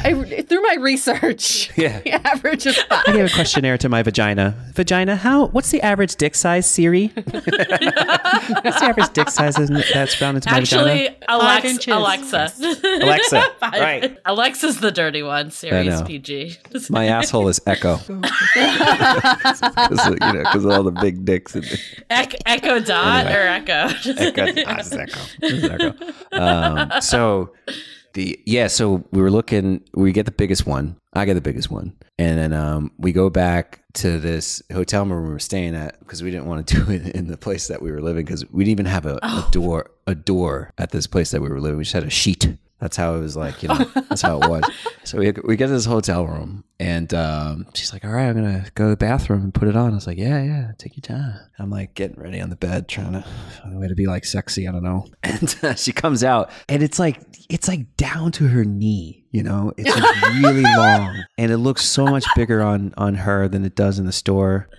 I, through my research,
yeah,
the average is five.
I gave a questionnaire to my vagina. Vagina, how? What's the average dick size, Siri? what's the average dick size that's found into my
Actually, vagina? Actually, Alexa, Alexa,
Alexa, five. right?
Alexa's the dirty one. Siri, PG.
my asshole is Echo because of, uh, you know, of all the big dicks.
Echo Dot anyway. or Echo? Echo,
Echo. Echo. Um, so the yeah, so we were looking. We get the biggest one. I get the biggest one, and then um, we go back to this hotel room we were staying at because we didn't want to do it in the place that we were living because we didn't even have a, oh. a door a door at this place that we were living. We just had a sheet that's how it was like, you know, that's how it was. So we, we get to this hotel room and um, she's like, all right, I'm going to go to the bathroom and put it on. I was like, yeah, yeah, take your time. I'm like getting ready on the bed, trying to find a way to be like sexy. I don't know. And uh, she comes out and it's like, it's like down to her knee, you know, it's like really long and it looks so much bigger on, on her than it does in the store.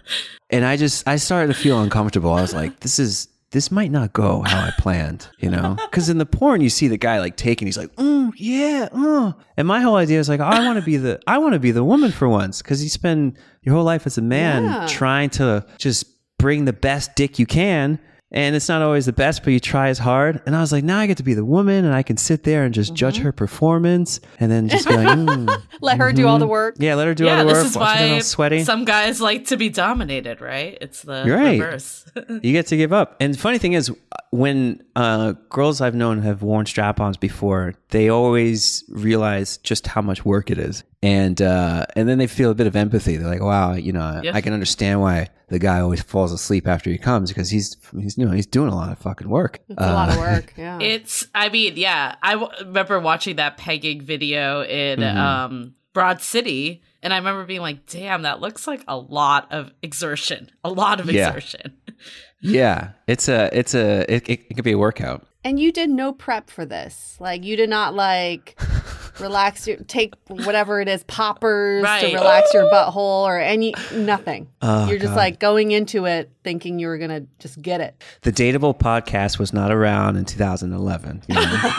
And I just, I started to feel uncomfortable. I was like, this is, this might not go how I planned, you know? Because in the porn, you see the guy like taking, he's like, oh yeah, oh. and my whole idea is like, oh, I want to be the, I want to be the woman for once, because you spend your whole life as a man yeah. trying to just bring the best dick you can, and it's not always the best, but you try as hard. And I was like, now I get to be the woman, and I can sit there and just mm-hmm. judge her performance, and then just be like, mm,
let her mm-hmm. do all the mm-hmm. work.
Yeah, let her do yeah, all the work. This is why sweaty.
Some guys like to be dominated, right? It's the right. reverse.
you get to give up. And funny thing is, when uh, girls I've known have worn strap-ons before, they always realize just how much work it is, and uh, and then they feel a bit of empathy. They're like, wow, you know, I can understand why the guy always falls asleep after he comes because he's he's you know he's doing a lot of fucking work.
It's uh, a lot of uh, work. Yeah.
It's I mean yeah I w- remember watching that pegging video in mm-hmm. um, Broad City and I remember being like damn that looks like a lot of exertion a lot of yeah. exertion.
yeah, it's a it's a it, it, it could be a workout.
And you did no prep for this. Like you did not like relax your take whatever it is poppers right. to relax your butthole or any nothing. Oh, You're just God. like going into it thinking you were gonna just get it.
The Dateable podcast was not around in 2011, you know?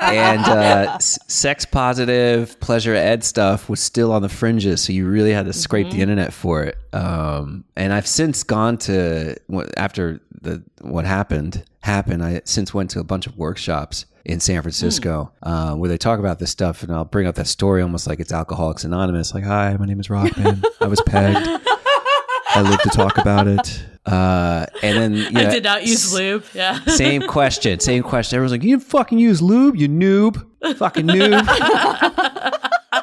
and uh, sex positive pleasure ed stuff was still on the fringes, so you really had to scrape mm-hmm. the internet for it. Um, and I've since gone to after the what happened happen. I since went to a bunch of workshops in San Francisco mm. uh, where they talk about this stuff, and I'll bring up that story almost like it's Alcoholics Anonymous. Like, hi, my name is Rockman. I was pegged. I live to talk about it. Uh, and then you
know, I did not use lube. Yeah.
Same question. Same question. Everyone's like, "You fucking use lube, you noob, fucking noob."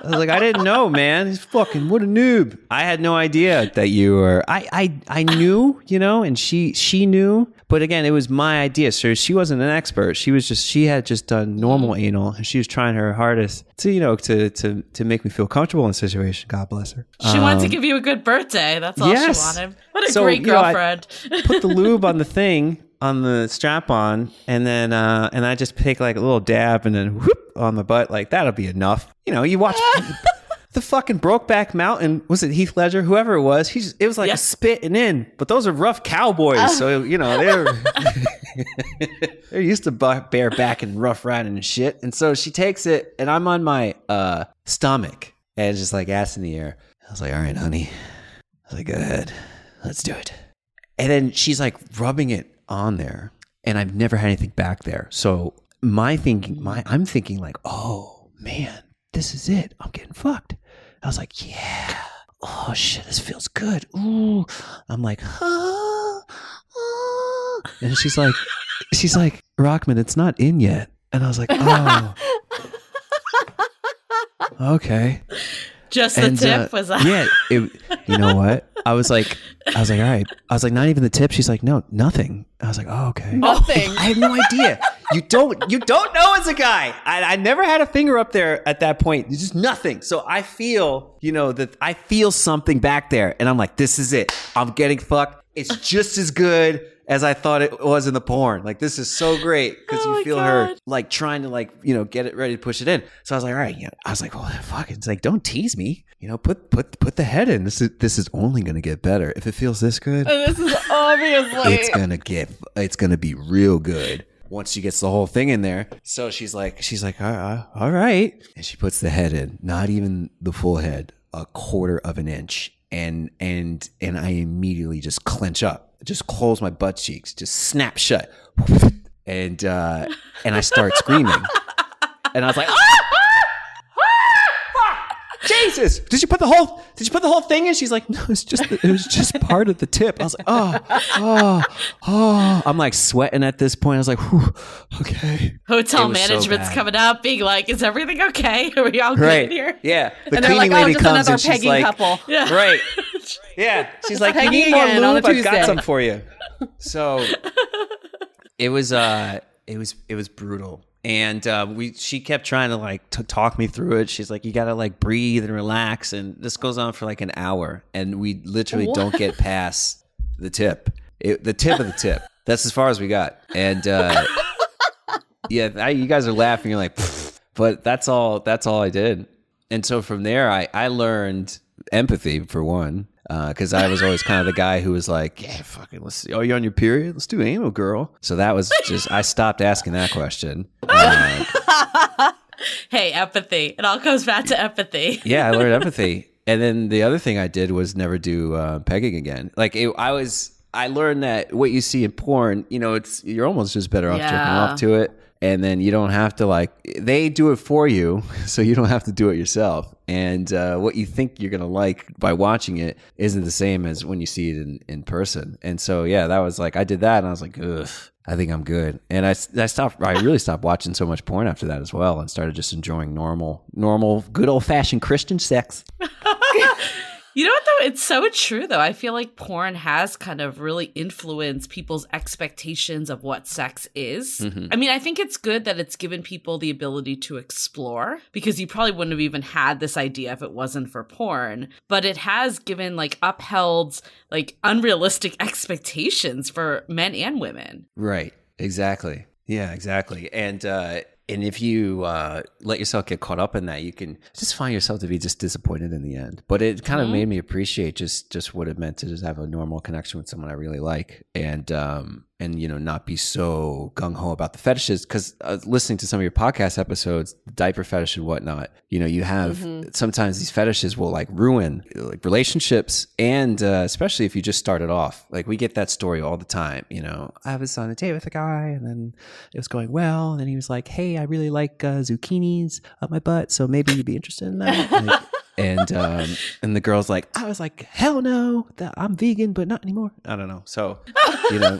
I was like, I didn't know, man. He's fucking what a noob. I had no idea that you were. I I I knew, you know, and she she knew, but again, it was my idea. So she wasn't an expert. She was just she had just done normal anal, and she was trying her hardest to you know to to to make me feel comfortable in the situation. God bless her.
She um, wanted to um, give you a good birthday. That's all yes. she wanted. What a so, great girlfriend.
You know, put the lube on the thing, on the strap on, and then uh, and I just take like a little dab, and then whoop on the butt. Like that'll be enough. You know, you watch. the fucking Brokeback Mountain was it Heath Ledger, whoever it was. He just, it was like yes. a spit and in, but those are rough cowboys, uh. so you know they're they're used to bareback and rough riding and shit. And so she takes it, and I'm on my uh, stomach and just like ass in the air. I was like, all right, honey. I was like, go ahead, let's do it. And then she's like rubbing it on there and I've never had anything back there. So my thinking, my I'm thinking like, oh man, this is it. I'm getting fucked. I was like, yeah. Oh shit, this feels good. Ooh. I'm like, ah, Ah. And she's like, she's like, Rockman, it's not in yet. And I was like, oh. okay.
Just and, the tip uh, was
that? Yeah. It, you know what? I was like, I was like, all right. I was like, not even the tip. She's like, no, nothing. I was like, oh, okay. Nothing. I had no idea. You don't, you don't know as a guy. I, I never had a finger up there at that point. It's just nothing. So I feel, you know, that I feel something back there, and I'm like, this is it. I'm getting fucked. It's just as good as I thought it was in the porn. Like this is so great because oh you feel God. her like trying to like you know get it ready to push it in. So I was like, all right, yeah. I was like, well, fuck, it's like don't tease me. You know, put put put the head in. This is this is only gonna get better if it feels this good.
this is obviously
it's gonna get it's gonna be real good once she gets the whole thing in there. So she's like, she's like, uh, uh, all right, and she puts the head in, not even the full head, a quarter of an inch, and and and I immediately just clench up just close my butt cheeks, just snap shut, and uh, and I start screaming, and I was like, ah! Jesus, did you put the whole did you put the whole thing in? She's like, no, it's just the, it was just part of the tip. I was like, oh, oh, oh. I'm like sweating at this point. I was like, okay.
Hotel management's so coming up, being like, is everything okay? Are we all
right. good
here?
Yeah. The and cleaning like, oh, lady comes and she's like, couple. Yeah. right lunch. Yeah,
she's like, you need more lube. I've got some for you. So it was uh, it was it was brutal and uh,
we she kept trying to like t- talk me through it. She's like, "You gotta like breathe and relax." And this goes on for like an hour, and we literally what? don't get past the tip, it, the tip of the tip. That's as far as we got. And uh, yeah, I, you guys are laughing. You're like, but that's all. That's all I did. And so from there, I I learned empathy for one, because uh, I was always kind of the guy who was like, "Yeah, fucking, let's. See, oh, you on your period? Let's do anal, girl." So that was just I stopped asking that question.
Uh, hey, empathy. It all comes back to empathy.
yeah, I learned empathy, and then the other thing I did was never do uh, pegging again. Like it, I was, I learned that what you see in porn, you know, it's you're almost just better off yeah. jerking off to it and then you don't have to like they do it for you so you don't have to do it yourself and uh, what you think you're gonna like by watching it isn't the same as when you see it in, in person and so yeah that was like i did that and i was like ugh i think i'm good and i, I stopped i really stopped watching so much porn after that as well and started just enjoying normal normal good old-fashioned christian sex
You know what though? It's so true though. I feel like porn has kind of really influenced people's expectations of what sex is. Mm-hmm. I mean, I think it's good that it's given people the ability to explore because you probably wouldn't have even had this idea if it wasn't for porn, but it has given like upheld like unrealistic expectations for men and women.
Right. Exactly. Yeah, exactly. And uh and if you uh, let yourself get caught up in that, you can just find yourself to be just disappointed in the end. But it kind mm-hmm. of made me appreciate just just what it meant to just have a normal connection with someone I really like, and um, and you know not be so gung ho about the fetishes because uh, listening to some of your podcast episodes, diaper fetish and whatnot, you know you have mm-hmm. sometimes these fetishes will like ruin like relationships and uh, especially if you just started off. Like we get that story all the time. You know, I was on a date with a guy and then it was going well, and then he was like, "Hey, I really like uh, zucchinis up my butt, so maybe you'd be interested in that." Like, and um, and the girl's like, I was like, hell no, I'm vegan, but not anymore. I don't know. So you know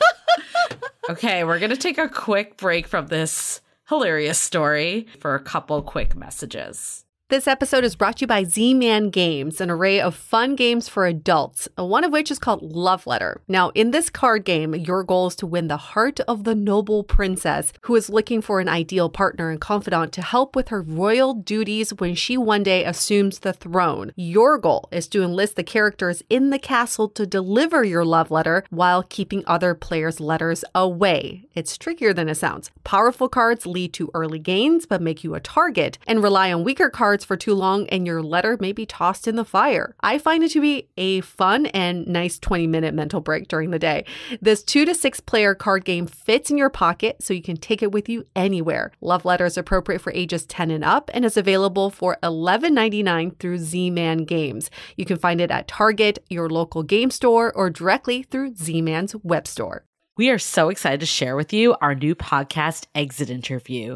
okay, we're going to take a quick break from this hilarious story for a couple quick messages.
This episode is brought to you by Z Man Games, an array of fun games for adults, one of which is called Love Letter. Now, in this card game, your goal is to win the heart of the noble princess who is looking for an ideal partner and confidant to help with her royal duties when she one day assumes the throne. Your goal is to enlist the characters in the castle to deliver your love letter while keeping other players' letters away. It's trickier than it sounds. Powerful cards lead to early gains but make you a target, and rely on weaker cards cards for too long and your letter may be tossed in the fire. I find it to be a fun and nice 20 minute mental break during the day. This two to six player card game fits in your pocket so you can take it with you anywhere. Love Letter is appropriate for ages 10 and up and is available for $11.99 through Z Man Games. You can find it at Target, your local game store, or directly through Z Man's web store.
We are so excited to share with you our new podcast, Exit Interview.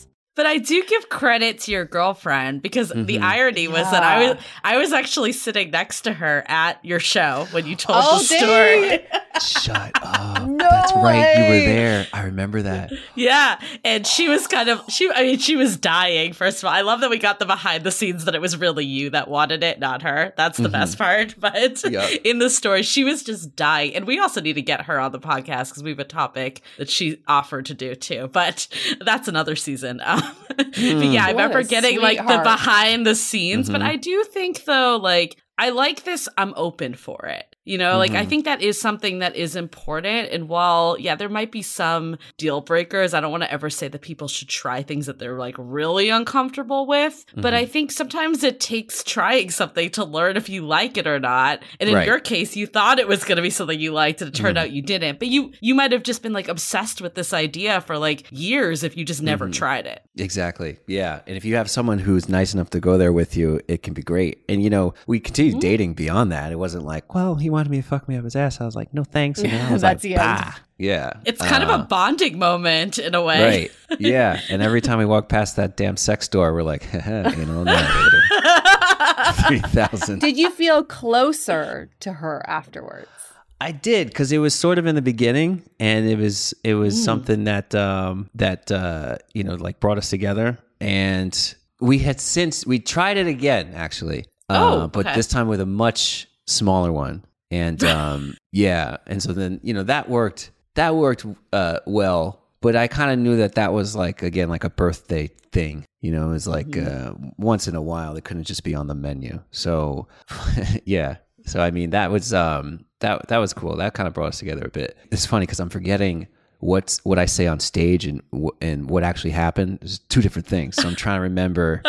But I do give credit to your girlfriend because mm-hmm. the irony was that I was I was actually sitting next to her at your show when you told oh, the story.
Shut up. No That's way. right. You were there. I remember that.
Yeah. And she was kind of she I mean, she was dying, first of all. I love that we got the behind the scenes that it was really you that wanted it, not her. That's the mm-hmm. best part. But yep. in the story, she was just dying. And we also need to get her on the podcast because we have a topic that she offered to do too. But that's another season. Um, but yeah, I remember getting like the behind the scenes. Mm-hmm. But I do think though, like I like this. I'm open for it. You know, like mm-hmm. I think that is something that is important. And while, yeah, there might be some deal breakers, I don't want to ever say that people should try things that they're like really uncomfortable with. Mm-hmm. But I think sometimes it takes trying something to learn if you like it or not. And in right. your case, you thought it was going to be something you liked and it turned mm-hmm. out you didn't. But you, you might have just been like obsessed with this idea for like years if you just never mm-hmm. tried it.
Exactly. Yeah. And if you have someone who's nice enough to go there with you, it can be great. And, you know, we continued mm-hmm. dating beyond that. It wasn't like, well, he wanted me to fuck me up his ass. I was like, no thanks. And then I was That's like, the bah. Yeah.
It's uh, kind uh, of a bonding moment in a way. Right.
Yeah. and every time we walk past that damn sex door, we're like, you know,
3,000. Did you feel closer to her afterwards?
I did because it was sort of in the beginning, and it was it was mm. something that um, that uh, you know like brought us together, and we had since we tried it again actually, uh, oh, okay. but this time with a much smaller one. And um, yeah, and so then you know that worked. That worked uh, well but I kind of knew that that was like again like a birthday thing. You know, it's like mm-hmm. uh, once in a while it couldn't just be on the menu. So yeah. So I mean that was um that that was cool. That kind of brought us together a bit. It's funny cuz I'm forgetting what's what I say on stage and and what actually happened. It's two different things. So I'm trying to remember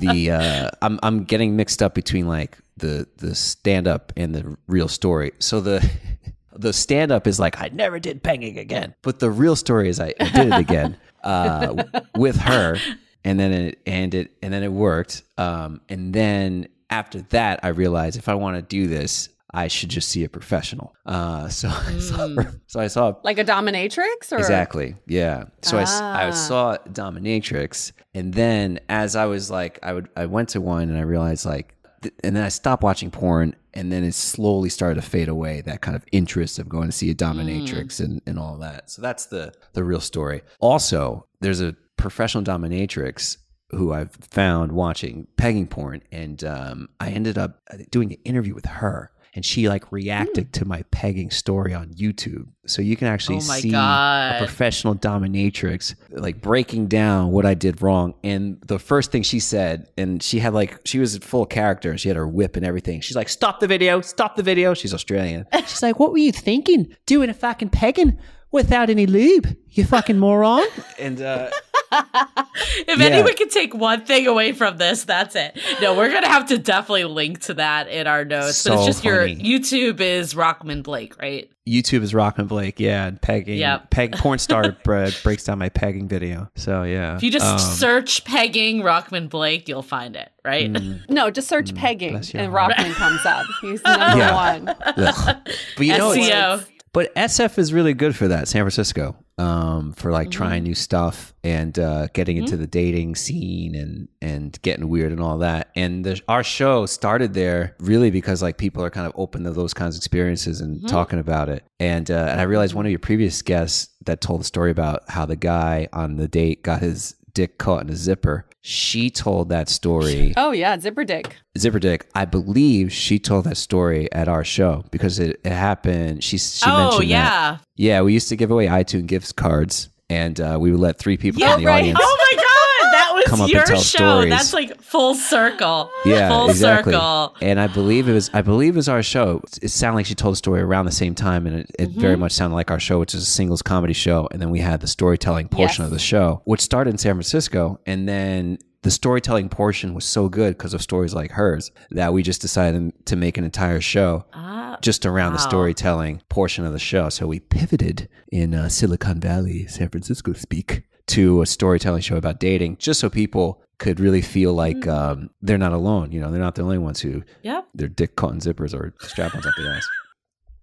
the uh, I'm I'm getting mixed up between like the the stand up and the real story. So the the stand up is like I never did banging again, but the real story is I, I did it again uh, with her, and then it and it and then it worked. Um, and then after that, I realized if I want to do this, I should just see a professional. Uh, so mm. I saw, hmm. so I saw
like a dominatrix, or?
exactly, yeah. So ah. I, I saw dominatrix, and then as I was like, I would I went to one, and I realized like, th- and then I stopped watching porn, and then it slowly started to fade away that kind of interest of going to see a dominatrix mm. and and all that. So that's the the real story. Also, there's a professional dominatrix who I've found watching pegging porn, and um, I ended up uh, doing an interview with her and she like reacted mm. to my pegging story on YouTube. So you can actually oh see God. a professional dominatrix like breaking down what I did wrong. And the first thing she said, and she had like she was full character, she had her whip and everything. She's like, "Stop the video! Stop the video!" She's Australian.
She's like, "What were you thinking? Doing a fucking pegging?" without any lube, you fucking moron. and uh,
if yeah. anyone can take one thing away from this, that's it. No, we're gonna have to definitely link to that in our notes. So but it's just funny. your YouTube is Rockman Blake, right?
YouTube is Rockman Blake, yeah, and pegging. Yep. peg porn star uh, breaks down my pegging video. So yeah,
if you just um, search pegging Rockman Blake, you'll find it, right?
Mm, no, just search mm, pegging and Rockman comes up. He's number yeah. one. Ugh. but
you
know,
It's, but SF is really good for that, San Francisco, um, for like mm-hmm. trying new stuff and uh, getting mm-hmm. into the dating scene and and getting weird and all that. And the, our show started there really because like people are kind of open to those kinds of experiences and mm-hmm. talking about it. And uh, and I realized one of your previous guests that told the story about how the guy on the date got his dick caught in a zipper she told that story.
Oh yeah, Zipper Dick.
Zipper Dick. I believe she told that story at our show because it, it happened. She she oh, mentioned yeah. that. Yeah, we used to give away iTunes gift cards, and uh, we would let three people yeah, in the right. audience.
Oh was come up your and tell show. stories. That's like full circle. Yeah, full exactly. circle.
And I believe it was I believe it was our show. It sounded like she told a story around the same time, and it, it mm-hmm. very much sounded like our show, which is a singles comedy show. And then we had the storytelling portion yes. of the show, which started in San Francisco, and then the storytelling portion was so good because of stories like hers that we just decided to make an entire show uh, just around wow. the storytelling portion of the show. So we pivoted in uh, Silicon Valley, San Francisco speak, to a storytelling show about dating just so people could really feel like mm. um, they're not alone. You know, they're not the only ones who yep. their dick caught in zippers or strap-ons up the ass.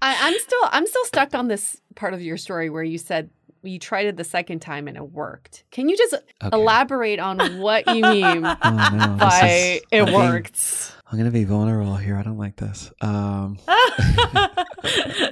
I, am still I'm still stuck on this part of your story where you said you tried it the second time and it worked. Can you just okay. elaborate on what you mean oh, no. by is, it I worked?
I'm gonna be vulnerable here. I don't like this. Um,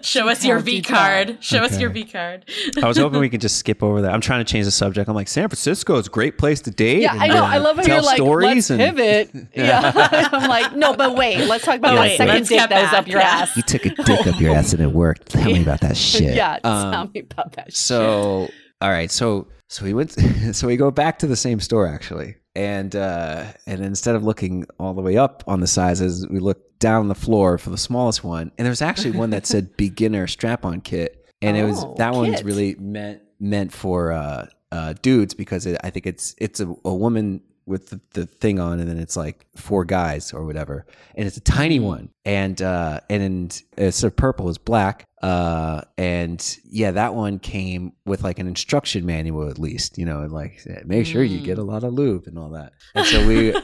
Show us your V card. Show okay. us your V card.
I was hoping we could just skip over that. I'm trying to change the subject. I'm like, San Francisco is a great place to date.
Yeah, I know. Uh, I love how you're like, let's and... pivot. yeah, I'm like, no, but wait, let's talk about yeah, second date that was up your ass.
You took a dick up your ass and it worked. Tell me about that shit. Yeah, um, tell me about that. Shit. So, all right, so so he went. so we go back to the same store actually, and uh, and instead of looking all the way up on the sizes, we look down the floor for the smallest one. And there was actually one that said beginner strap-on kit, and oh, it was oh, that kit. one's really meant meant for uh, uh, dudes because it, I think it's it's a, a woman with the, the, thing on and then it's like four guys or whatever and it's a tiny mm-hmm. one and uh and, it's uh, sort of purple it's black uh and yeah that one came with like an instruction manual at least you know and like make sure you get a mm. lot of lube and all that and so we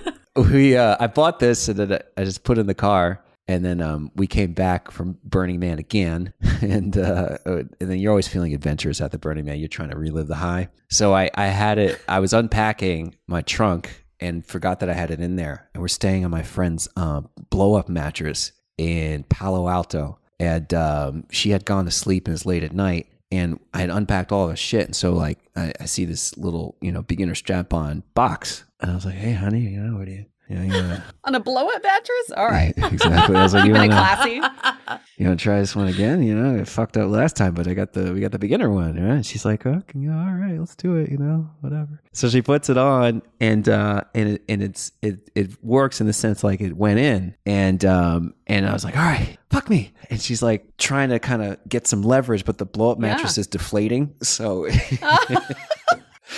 we uh i bought this and then i just put in the car and then um, we came back from Burning Man again, and uh, oh, and then you're always feeling adventurous at the Burning Man. You're trying to relive the high. So I, I had it. I was unpacking my trunk and forgot that I had it in there. And we're staying on my friend's um, blow up mattress in Palo Alto, and um, she had gone to sleep and it's late at night. And I had unpacked all of shit, and so like I, I see this little you know beginner strap on box, and I was like, hey honey, you know what do you yeah,
on a blow up mattress? All right.
exactly. I was like, you want classy? You want to try this one again? You know, it fucked up last time, but I got the we got the beginner one, right? She's like, oh, you all right, let's do it. You know, whatever. So she puts it on, and uh, and it, and it's it it works in the sense like it went in, and um, and I was like, all right, fuck me. And she's like trying to kind of get some leverage, but the blow up mattress yeah. is deflating, so.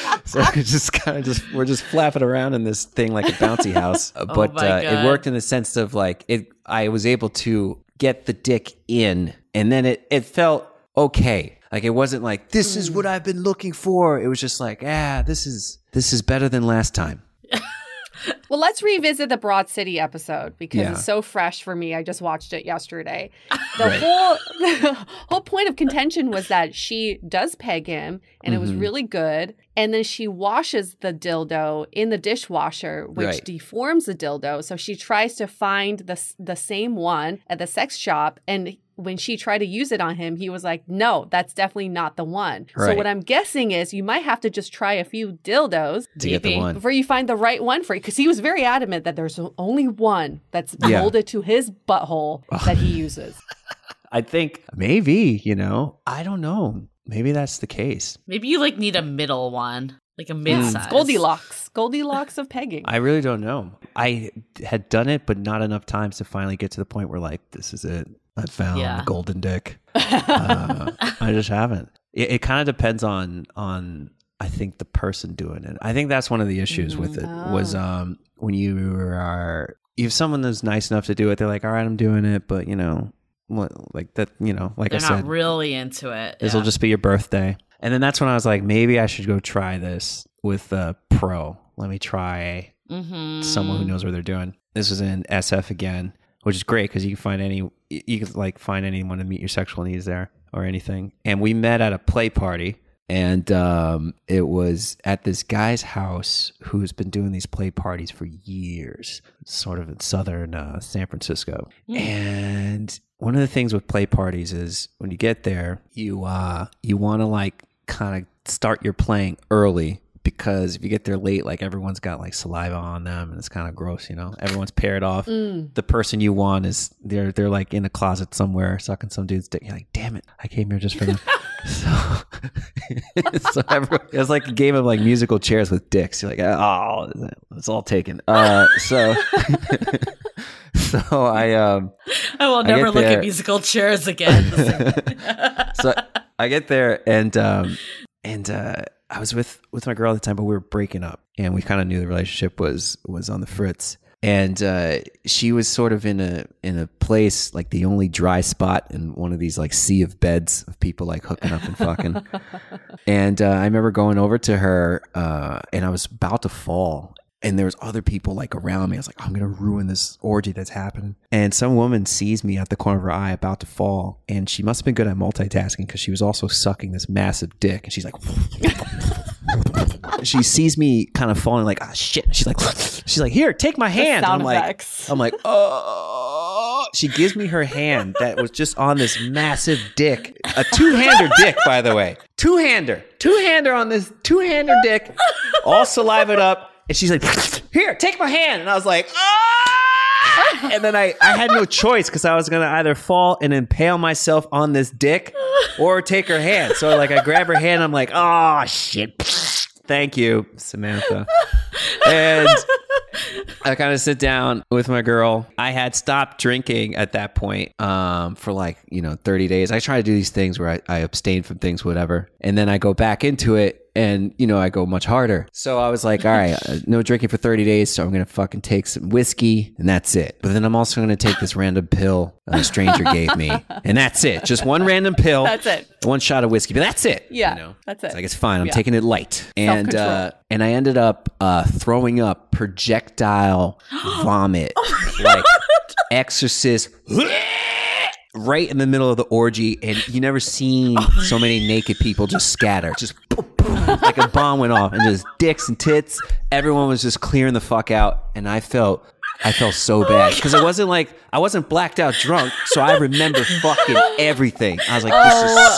so we're just kind of just we're just flapping around in this thing like a bouncy house. Oh but oh uh, it worked in the sense of like it. I was able to get the dick in, and then it it felt okay. Like it wasn't like this is mm. what I've been looking for. It was just like ah, this is this is better than last time.
well, let's revisit the Broad City episode because yeah. it's so fresh for me. I just watched it yesterday. The right. whole the whole point of contention was that she does peg him and mm-hmm. it was mm-hmm. really good. And then she washes the dildo in the dishwasher, which right. deforms the dildo. So she tries to find the the same one at the sex shop, and when she tried to use it on him, he was like, no, that's definitely not the one. Right. So what I'm guessing is you might have to just try a few dildos to get the one. before you find the right one for you. Because he was very adamant that there's only one that's yeah. molded to his butthole that he uses.
I think maybe, you know, I don't know. Maybe that's the case.
Maybe you like need a middle one like a mid-size
goldilocks goldilocks of pegging
i really don't know i had done it but not enough times to finally get to the point where like this is it I found yeah. golden dick. Uh, I just haven't. It, it kind of depends on on I think the person doing it. I think that's one of the issues mm-hmm. with it mm, was oh. um, when you are if someone is nice enough to do it, they're like, all right, I'm doing it, but you know, like that, you know, like
they're I
said, not
really into it.
This will yeah. just be your birthday, and then that's when I was like, maybe I should go try this with a pro. Let me try mm-hmm. someone who knows what they're doing. This was in SF again which is great because you can find any you can like find anyone to meet your sexual needs there or anything. And we met at a play party, and um, it was at this guy's house who's been doing these play parties for years, sort of in southern uh, San Francisco. Mm. And one of the things with play parties is when you get there, you uh, you want to like kind of start your playing early because if you get there late, like everyone's got like saliva on them, and it's kind of gross, you know. Everyone's paired off. Mm. The person you want is they're they're like in a closet somewhere sucking some dude's dick. You're like, damn it, I came here just for them. so, so everyone, it's like a game of like musical chairs with dicks. You're like, oh, it's all taken. Uh, so. so I um
I will never I look there. at musical chairs again.
so I get there and um and uh I was with with my girl at the time, but we were breaking up, and we kind of knew the relationship was was on the fritz. And uh, she was sort of in a in a place like the only dry spot in one of these like sea of beds of people like hooking up and fucking. and uh, I remember going over to her, uh, and I was about to fall, and there was other people like around me. I was like, I'm gonna ruin this orgy that's happening. And some woman sees me at the corner of her eye about to fall, and she must have been good at multitasking because she was also sucking this massive dick, and she's like. she sees me kind of falling, like ah oh, shit. She's like, she's like, here, take my hand. I'm effects. like, I'm like, oh. She gives me her hand that was just on this massive dick, a two-hander dick, by the way, two-hander, two-hander on this two-hander dick, all saliva up and she's like, "Here, take my hand," and I was like, "Ah!" And then I I had no choice because I was gonna either fall and impale myself on this dick or take her hand. So like I grab her hand, I'm like, "Oh shit." Thank you, Samantha and I kind of sit down with my girl. I had stopped drinking at that point um, for like, you know, 30 days. I try to do these things where I, I abstain from things, whatever. And then I go back into it and you know I go much harder. So I was like, all right, uh, no drinking for 30 days, so I'm gonna fucking take some whiskey and that's it. But then I'm also gonna take this random pill a stranger gave me, and that's it. Just one random pill. That's it. One shot of whiskey, but that's it.
Yeah, you know? that's it.
It's like it's fine. I'm yeah. taking it light, and uh, and I ended up uh, throwing up, projectile vomit, oh like exorcist. right in the middle of the orgy, and you never seen oh so many naked people just scatter, just boom, boom, like a bomb went off, and just dicks and tits. Everyone was just clearing the fuck out, and I felt I felt so oh bad because I it wasn't like I wasn't blacked out drunk, so I remember fucking everything. I was like, this is oh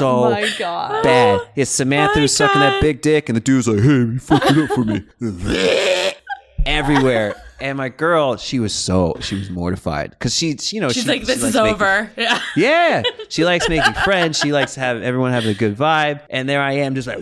so oh bad. Yeah, Samantha oh was sucking that big dick, and the dude was like, hey, you fucking up for me. Everywhere. And my girl, she was so she was mortified because she, you know,
she's
she,
like, "This she is over."
yeah, yeah. She likes making friends. She likes have everyone having a good vibe. And there I am, just like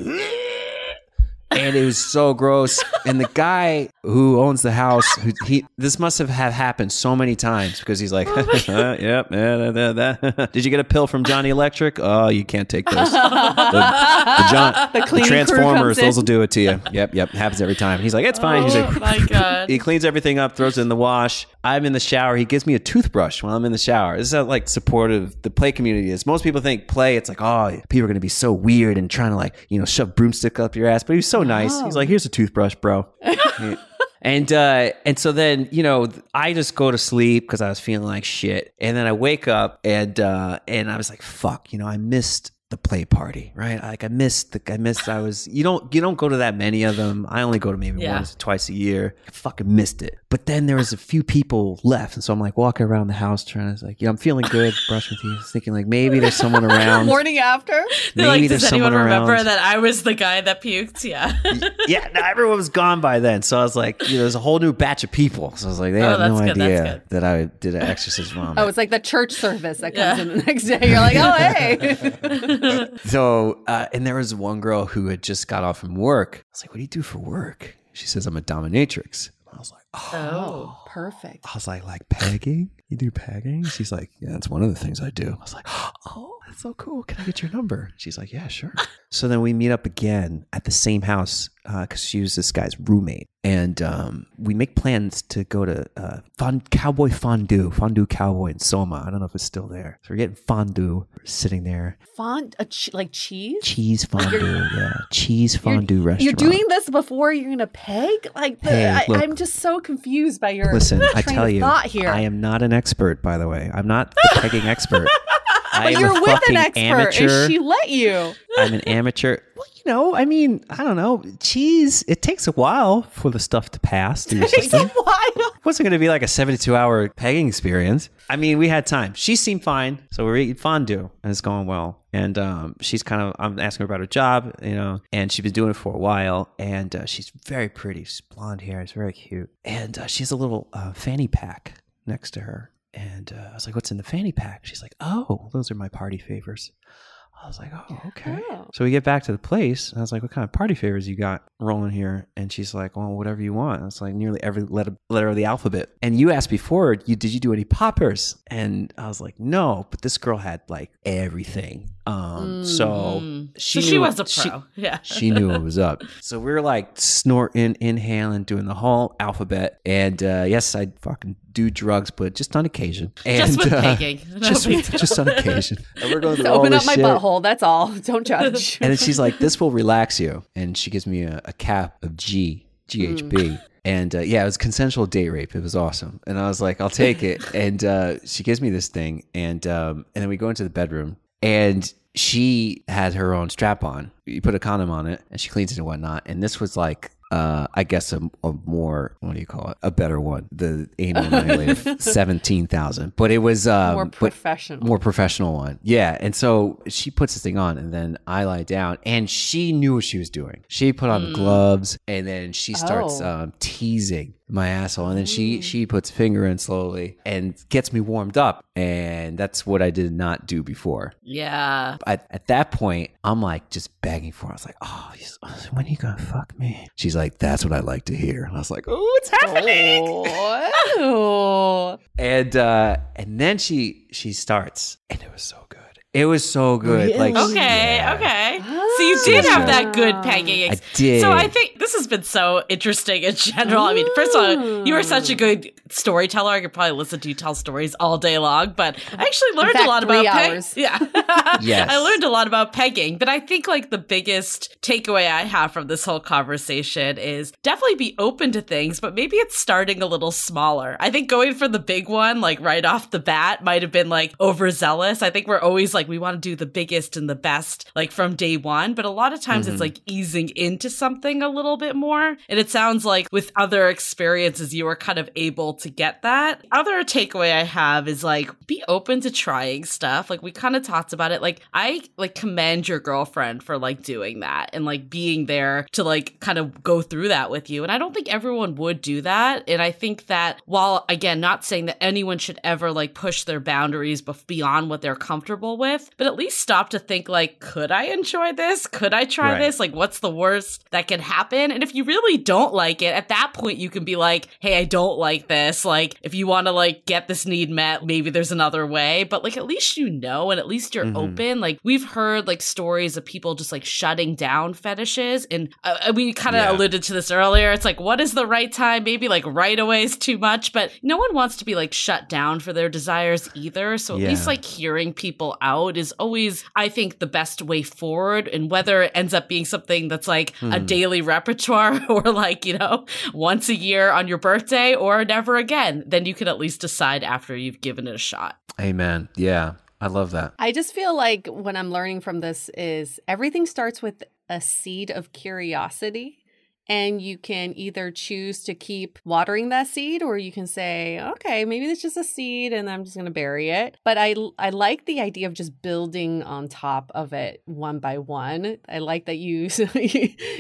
and it was so gross. And the guy who owns the house, who, he this must have had happened so many times because he's like, oh "Yep, yeah, that, that. did you get a pill from Johnny Electric? Oh, you can't take those. the, the, John, the, the Transformers, those will do it to you. Yep, yep, happens every time. He's like, it's fine. Oh, he's like, my God. he cleans everything up, throws it in the wash. I'm in the shower. He gives me a toothbrush while I'm in the shower. This is how like supportive the play community is. Most people think play, it's like, oh, people are going to be so weird and trying to like you know shove broomstick up your ass, but he was so nice. He's like, oh. here's a toothbrush, bro. and uh, and so then you know I just go to sleep because I was feeling like shit, and then I wake up and uh, and I was like, fuck, you know, I missed the play party, right? Like I missed the I missed I was you don't you don't go to that many of them. I only go to maybe yeah. once twice a year. I fucking missed it. But then there was a few people left, and so I'm like walking around the house trying. to like, yeah, I'm feeling good, brushing teeth, thinking like maybe there's someone around.
Morning after,
maybe like, there's anyone remember that I was the guy that puked? Yeah,
yeah. No, everyone was gone by then, so I was like, you know, there's a whole new batch of people. So I was like, they oh, had no good, idea that I did an exorcism.
Oh, it's like the church service that comes yeah. in the next day. You're like,
oh hey. so, uh, and there was one girl who had just got off from work. I was like, what do you do for work? She says, I'm a dominatrix. I was like, oh. oh.
perfect.
I was like, like pegging? You do pegging? She's like, yeah, that's one of the things I do. I was like, oh, that's so cool. Can I get your number? She's like, yeah, sure. so then we meet up again at the same house because uh, she was this guy's roommate and um, we make plans to go to uh, fond, Cowboy Fondue, Fondue Cowboy in Soma. I don't know if it's still there. So we're getting fondue, we're sitting there.
Fond, ch- like cheese?
Cheese fondue, yeah. Cheese fondue
you're,
restaurant.
You're doing this before you're going to peg? Like, the, hey, I, am just so confused by your listen. I tell you, I
am not an expert. By the way, I'm not the pegging expert.
I am you're a with an expert, amateur. and she let you.
I'm an amateur. Well, know, I mean, I don't know. Cheese, it takes a while for the stuff to pass through your system. It wasn't going to be like a 72 hour pegging experience. I mean, we had time. She seemed fine. So we are eating fondue and it's going well. And um, she's kind of, I'm asking her about her job, you know, and she's been doing it for a while. And uh, she's very pretty. She's blonde hair. It's very cute. And uh, she has a little uh, fanny pack next to her. And uh, I was like, what's in the fanny pack? She's like, oh, those are my party favors. I was like, oh, okay. Oh. So we get back to the place, and I was like, what kind of party favors you got rolling here? And she's like, well, whatever you want. And it's like nearly every letter, letter of the alphabet. And you asked before, you did you do any poppers? And I was like, no, but this girl had like everything. Um, so
mm-hmm. she so she was a pro.
She, yeah, she knew what was up. So we were like snorting, inhaling, doing the whole alphabet. And uh, yes, I fucking do drugs, but just on occasion. And, uh, just with uh,
no
just, just, on occasion.
And we're going through all Open up my shit. butthole. That's all. Don't judge.
and then she's like, "This will relax you," and she gives me a, a cap of G GHB. Mm. And uh, yeah, it was consensual date rape. It was awesome. And I was like, I'll take it. And uh, she gives me this thing. And um, and then we go into the bedroom and she had her own strap on. You put a condom on it, and she cleans it and whatnot. And this was like uh, I guess a, a, more what do you call it? A better one. The anal annihilator seventeen thousand, but it was um, more
professional,
more professional one. Yeah, and so she puts this thing on, and then I lie down, and she knew what she was doing. She put on mm. gloves, and then she starts oh. um, teasing my asshole. And then she mm. she puts a finger in slowly and gets me warmed up. And that's what I did not do before.
Yeah.
At, at that point, I'm like just begging for it. I was like, oh, when are you going to fuck me? She's like, that's what I like to hear. And I was like, oh, it's happening. Oh. and, uh, and then she, she starts and it was so it was so oh, good. Really? Like
okay, yeah. okay. So you ah. did have that good pegging. I did. So I think this has been so interesting in general. I mean, first of all, you are such a good storyteller. I could probably listen to you tell stories all day long. But I actually learned fact, a lot about pegging. Yeah, yes. I learned a lot about pegging. But I think like the biggest takeaway I have from this whole conversation is definitely be open to things, but maybe it's starting a little smaller. I think going for the big one like right off the bat might have been like overzealous. I think we're always like like we want to do the biggest and the best like from day one but a lot of times mm-hmm. it's like easing into something a little bit more and it sounds like with other experiences you were kind of able to get that other takeaway i have is like be open to trying stuff like we kind of talked about it like i like commend your girlfriend for like doing that and like being there to like kind of go through that with you and i don't think everyone would do that and i think that while again not saying that anyone should ever like push their boundaries beyond what they're comfortable with with, but at least stop to think like, could I enjoy this? Could I try right. this? Like, what's the worst that can happen? And if you really don't like it, at that point you can be like, hey, I don't like this. Like, if you want to like get this need met, maybe there's another way. But like, at least you know, and at least you're mm-hmm. open. Like, we've heard like stories of people just like shutting down fetishes, and uh, uh we kind of yeah. alluded to this earlier. It's like, what is the right time? Maybe like right away is too much, but no one wants to be like shut down for their desires either. So at yeah. least like hearing people out it is always, I think, the best way forward. And whether it ends up being something that's like a hmm. daily repertoire or like, you know, once a year on your birthday or never again, then you can at least decide after you've given it a shot.
Amen. Yeah. I love that.
I just feel like what I'm learning from this is everything starts with a seed of curiosity and you can either choose to keep watering that seed or you can say, okay, maybe it's just a seed and I'm just going to bury it. But I, I like the idea of just building on top of it one by one. I like that you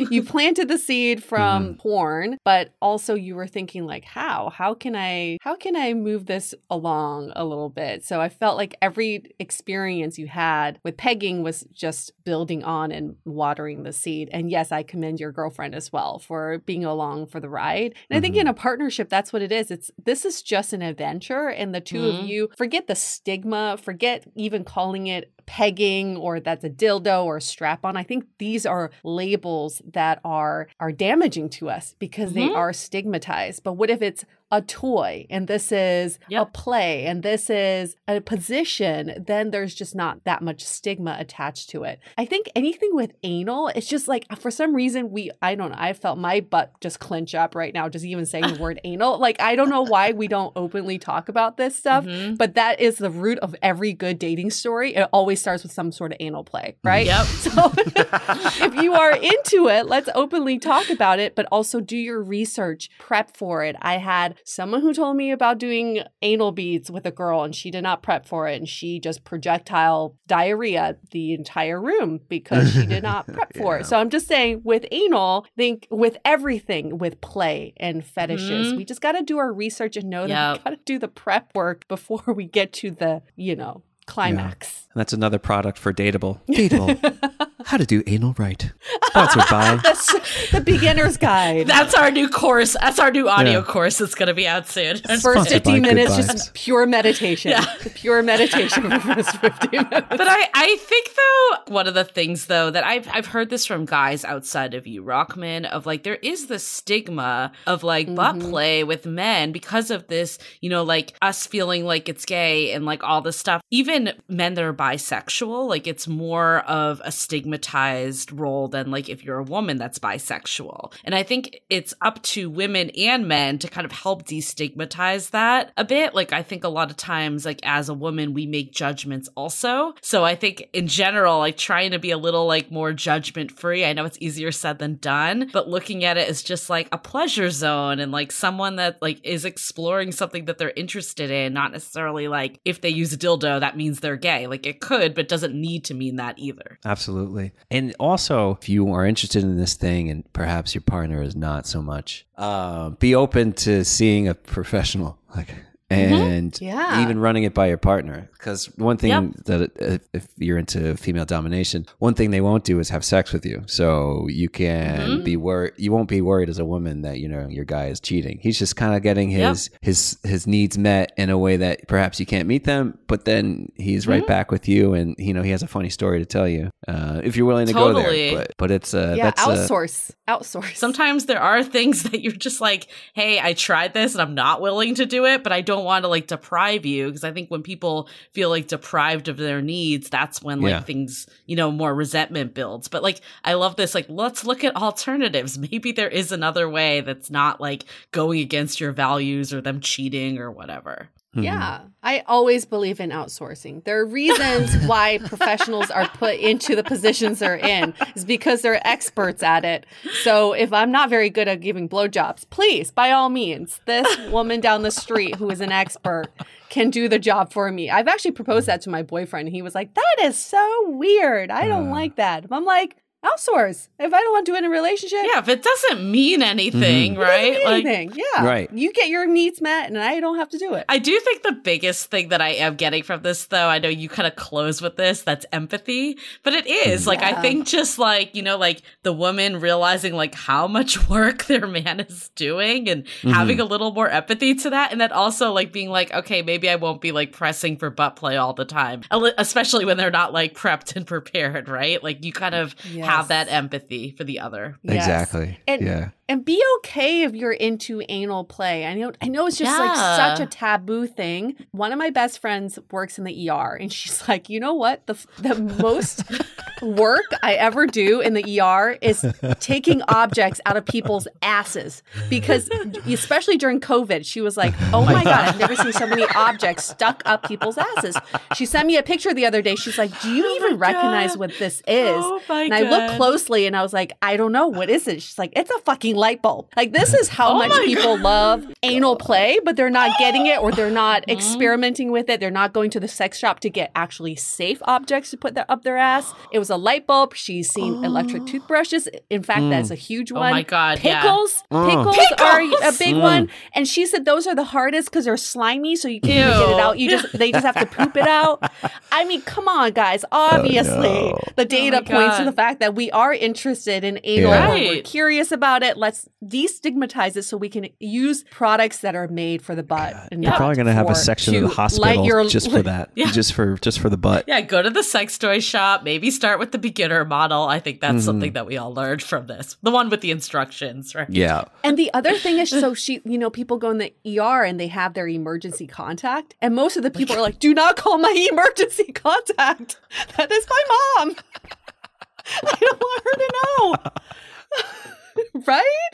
you planted the seed from mm-hmm. corn, but also you were thinking like how? How can I how can I move this along a little bit? So I felt like every experience you had with pegging was just building on and watering the seed. And yes, I commend your girlfriend as well yourself or being along for the ride. And mm-hmm. I think in mm-hmm. a partnership, that's what it is. It's this is just an adventure, and the 2 mm-hmm. of you forget the stigma, forget even calling it pegging or that's a dildo or a strap on. I think these are labels that are are damaging to us because mm-hmm. they are stigmatized. But what if it's a toy and this is yep. a play and this is a position, then there's just not that much stigma attached to it. I think anything with anal, it's just like for some reason we I don't know, I felt my butt just clench up right now just even saying the word anal. Like I don't know why we don't openly talk about this stuff, mm-hmm. but that is the root of every good dating story. It always starts with some sort of anal play, mm-hmm. right? Yep. So if you are into it, let's openly talk about it, but also do your research, prep for it. I had someone who told me about doing anal beads with a girl and she did not prep for it and she just projectile diarrhea the entire room because she did not prep yeah. for it. So I'm just saying with anal, think with everything with play and fetishes. Mm-hmm. We just got to do our research and know yep. that we got to do the prep work before we get to the, you know, climax. Yeah.
And that's another product for Dateable. Dateable. How to do anal right. Sponsored
by the beginner's guide.
That's our new course. That's our new audio yeah. course that's going to be out soon.
First 15 minutes, just pure meditation. Yeah. Pure meditation for first 15
minutes. But I, I think, though, one of the things, though, that I've, I've heard this from guys outside of you, Rockman, of like, there is the stigma of like mm-hmm. butt play with men because of this, you know, like us feeling like it's gay and like all this stuff. Even men that are bisexual, like it's more of a stigma stigmatized role than like if you're a woman that's bisexual. And I think it's up to women and men to kind of help destigmatize that a bit. Like I think a lot of times like as a woman we make judgments also. So I think in general like trying to be a little like more judgment free. I know it's easier said than done, but looking at it as just like a pleasure zone and like someone that like is exploring something that they're interested in, not necessarily like if they use a dildo that means they're gay. Like it could but doesn't need to mean that either.
Absolutely. And also, if you are interested in this thing and perhaps your partner is not so much, uh, be open to seeing a professional. Like, mm-hmm. and mm-hmm. yeah. even running it by your partner. Because one thing yep. that uh, if you're into female domination, one thing they won't do is have sex with you. So you can mm-hmm. be worried. You won't be worried as a woman that you know your guy is cheating. He's just kind of getting his yep. his his needs met in a way that perhaps you can't meet them. But then he's right mm-hmm. back with you, and you know he has a funny story to tell you uh, if you're willing to totally. go there. But, but it's
uh, yeah, uh, outsource, uh, outsource.
Sometimes there are things that you're just like, hey, I tried this and I'm not willing to do it, but I don't want to like deprive you because I think when people feel like deprived of their needs, that's when like yeah. things, you know, more resentment builds. But like, I love this. Like, let's look at alternatives. Maybe there is another way that's not like going against your values or them cheating or whatever.
Mm-hmm. Yeah. I always believe in outsourcing. There are reasons why professionals are put into the positions they're in is because they're experts at it. So if I'm not very good at giving blowjobs, please, by all means, this woman down the street who is an expert can do the job for me. I've actually proposed that to my boyfriend. He was like, that is so weird. I don't uh, like that. I'm like, outsource. If I don't want to do it in a relationship.
Yeah,
if
it doesn't mean anything, mm-hmm. right? Mean like, anything.
Yeah. Right. You get your needs met and I don't have to do it.
I do think the biggest thing that I am getting from this though, I know you kind of close with this, that's empathy. But it is. Yeah. Mm-hmm. Like I think just like, you know, like the woman realizing like how much work their man is doing and mm-hmm. having a little more empathy to that. And then also like being like, okay, maybe I won't be like pressing for butt play all the time. Especially when they're not like prepped and prepared, right? Like you kind of yeah have that empathy for the other.
Yes. Exactly. And yeah
and be okay if you're into anal play. I know I know it's just yeah. like such a taboo thing. One of my best friends works in the ER and she's like, "You know what? The the most work I ever do in the ER is taking objects out of people's asses because especially during COVID, she was like, "Oh my god, I've never seen so many objects stuck up people's asses." She sent me a picture the other day. She's like, "Do you oh even recognize god. what this is?" Oh and I god. looked closely and I was like, "I don't know what is it." She's like, "It's a fucking light bulb. Like this is how oh much people God. love anal play, but they're not getting it or they're not uh-huh. experimenting with it. They're not going to the sex shop to get actually safe objects to put their, up their ass. It was a light bulb. She's seen oh. electric toothbrushes. In fact, mm. that's a huge oh one. Oh my God. Pickles. Yeah. Pickles, mm. pickles, are a big mm. one. And she said those are the hardest because they're slimy, so you can't get it out. You just they just have to poop it out. I mean, come on, guys. Oh, Obviously, oh, no. the oh data points God. to the fact that we are interested in anal. Yeah. Right. We're curious about it let's destigmatize it so we can use products that are made for the butt. God, and you're probably going to have a section of the hospital your,
just for that, yeah. just for just for the butt.
Yeah, go to the sex toy shop. Maybe start with the beginner model. I think that's mm. something mm-hmm. that we all learned from this, the one with the instructions, right?
Yeah.
And the other thing is, so she, you know, people go in the ER and they have their emergency contact, and most of the people are like, "Do not call my emergency contact. That is my mom." I don't want her to know. right?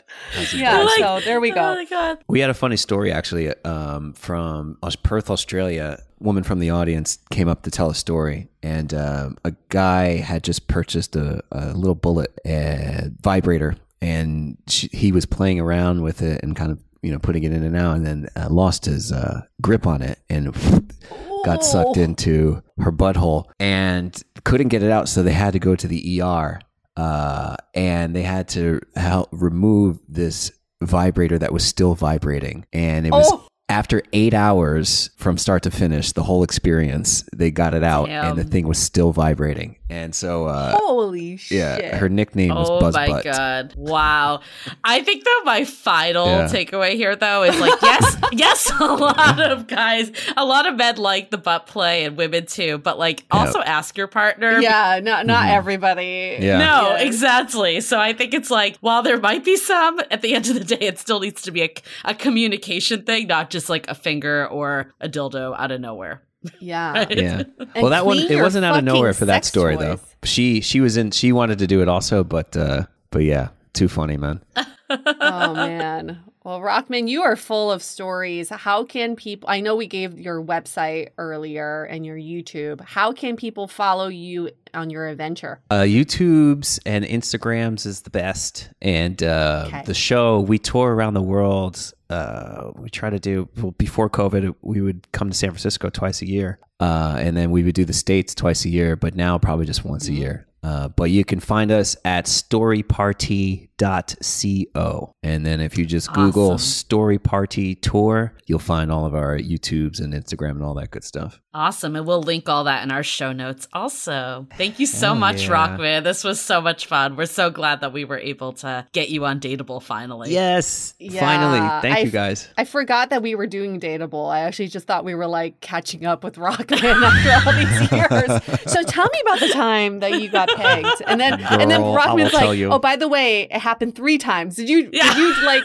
Yeah. Like, so there we go.
Oh we had a funny story actually um, from Perth, Australia. A woman from the audience came up to tell a story, and um, a guy had just purchased a, a little bullet a uh, vibrator, and she, he was playing around with it and kind of you know putting it in and out, and then uh, lost his uh, grip on it and. Got sucked into her butthole and couldn't get it out, so they had to go to the ER uh, and they had to help remove this vibrator that was still vibrating, and it was. Oh. After eight hours from start to finish, the whole experience, they got it out Damn. and the thing was still vibrating. And so, uh, holy yeah, her nickname was oh my god!
Wow, I think though my final yeah. takeaway here though is like yes, yes, a lot of guys, a lot of men like the butt play and women too, but like also yep. ask your partner.
Yeah, not not mm-hmm. everybody. Yeah.
No, exactly. So I think it's like while there might be some, at the end of the day, it still needs to be a, a communication thing, not just like a finger or a dildo out of nowhere.
Yeah. Right?
Yeah. well, that one it wasn't out of nowhere for that story toys. though. She she was in she wanted to do it also, but uh but yeah, too funny, man.
oh man. Well, Rockman, you are full of stories. How can people I know we gave your website earlier and your YouTube. How can people follow you on your adventure?
Uh YouTubes and Instagrams is the best. And uh okay. the show we tour around the world uh, we try to do well, before COVID, we would come to San Francisco twice a year, uh, and then we would do the states twice a year. But now probably just once mm-hmm. a year. Uh, but you can find us at Story Party co, And then if you just Google awesome. Story Party Tour, you'll find all of our YouTubes and Instagram and all that good stuff.
Awesome. And we'll link all that in our show notes also. Thank you so oh, much, yeah. Rockman. This was so much fun. We're so glad that we were able to get you on Dateable finally.
Yes. Yeah, finally. Thank I you guys.
I forgot that we were doing Dateable. I actually just thought we were like catching up with Rockman after all these years. so tell me about the time that you got pegged. And then Girl, and then Rockman's like, "Oh, by the way, it happened three times. Did you? Yeah. Did you like?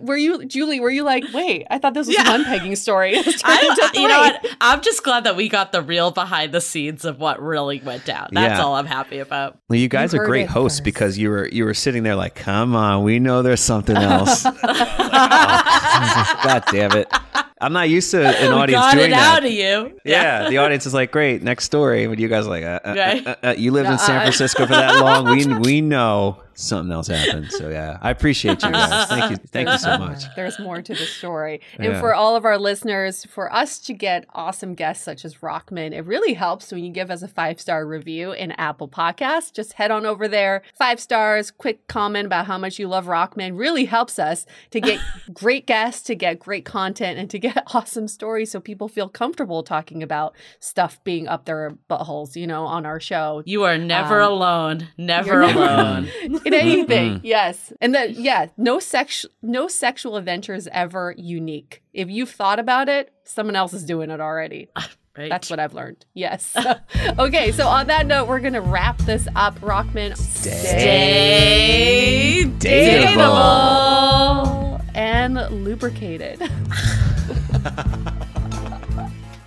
were you Julie? Were you like, wait? I thought this was yeah. an unpegging story. I, you
know what? I'm just glad that we got the real behind the scenes of what really went down. That's yeah. all I'm happy about.
Well, you guys you are great hosts first. because you were you were sitting there like, come on, we know there's something else. God damn it. I'm not used to an audience Got doing it that.
out of you.
Yeah, the audience is like, "Great, next story." But you guys are like, uh, uh, uh right. Uh, uh, "You lived in San uh-uh. Francisco for that long. We we know." something else happened. So yeah, I appreciate you guys. Thank you, thank you so much.
There's more to the story, and yeah. for all of our listeners, for us to get awesome guests such as Rockman, it really helps when you give us a five star review in Apple Podcast. Just head on over there, five stars, quick comment about how much you love Rockman really helps us to get great guests, to get great content, and to get awesome stories so people feel comfortable talking about stuff being up their buttholes, you know, on our show.
You are never um, alone. Never alone
in mm-hmm. anything. Mm-hmm. yes. And that, yeah, no sex no sexual adventure is ever unique. If you've thought about it, someone else is doing it already. Right. That's what I've learned. Yes. okay, so on that note, we're going to wrap this up, Rockman.
Stay, Stay dateable. dateable
and lubricated.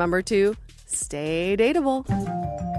remember to stay dateable.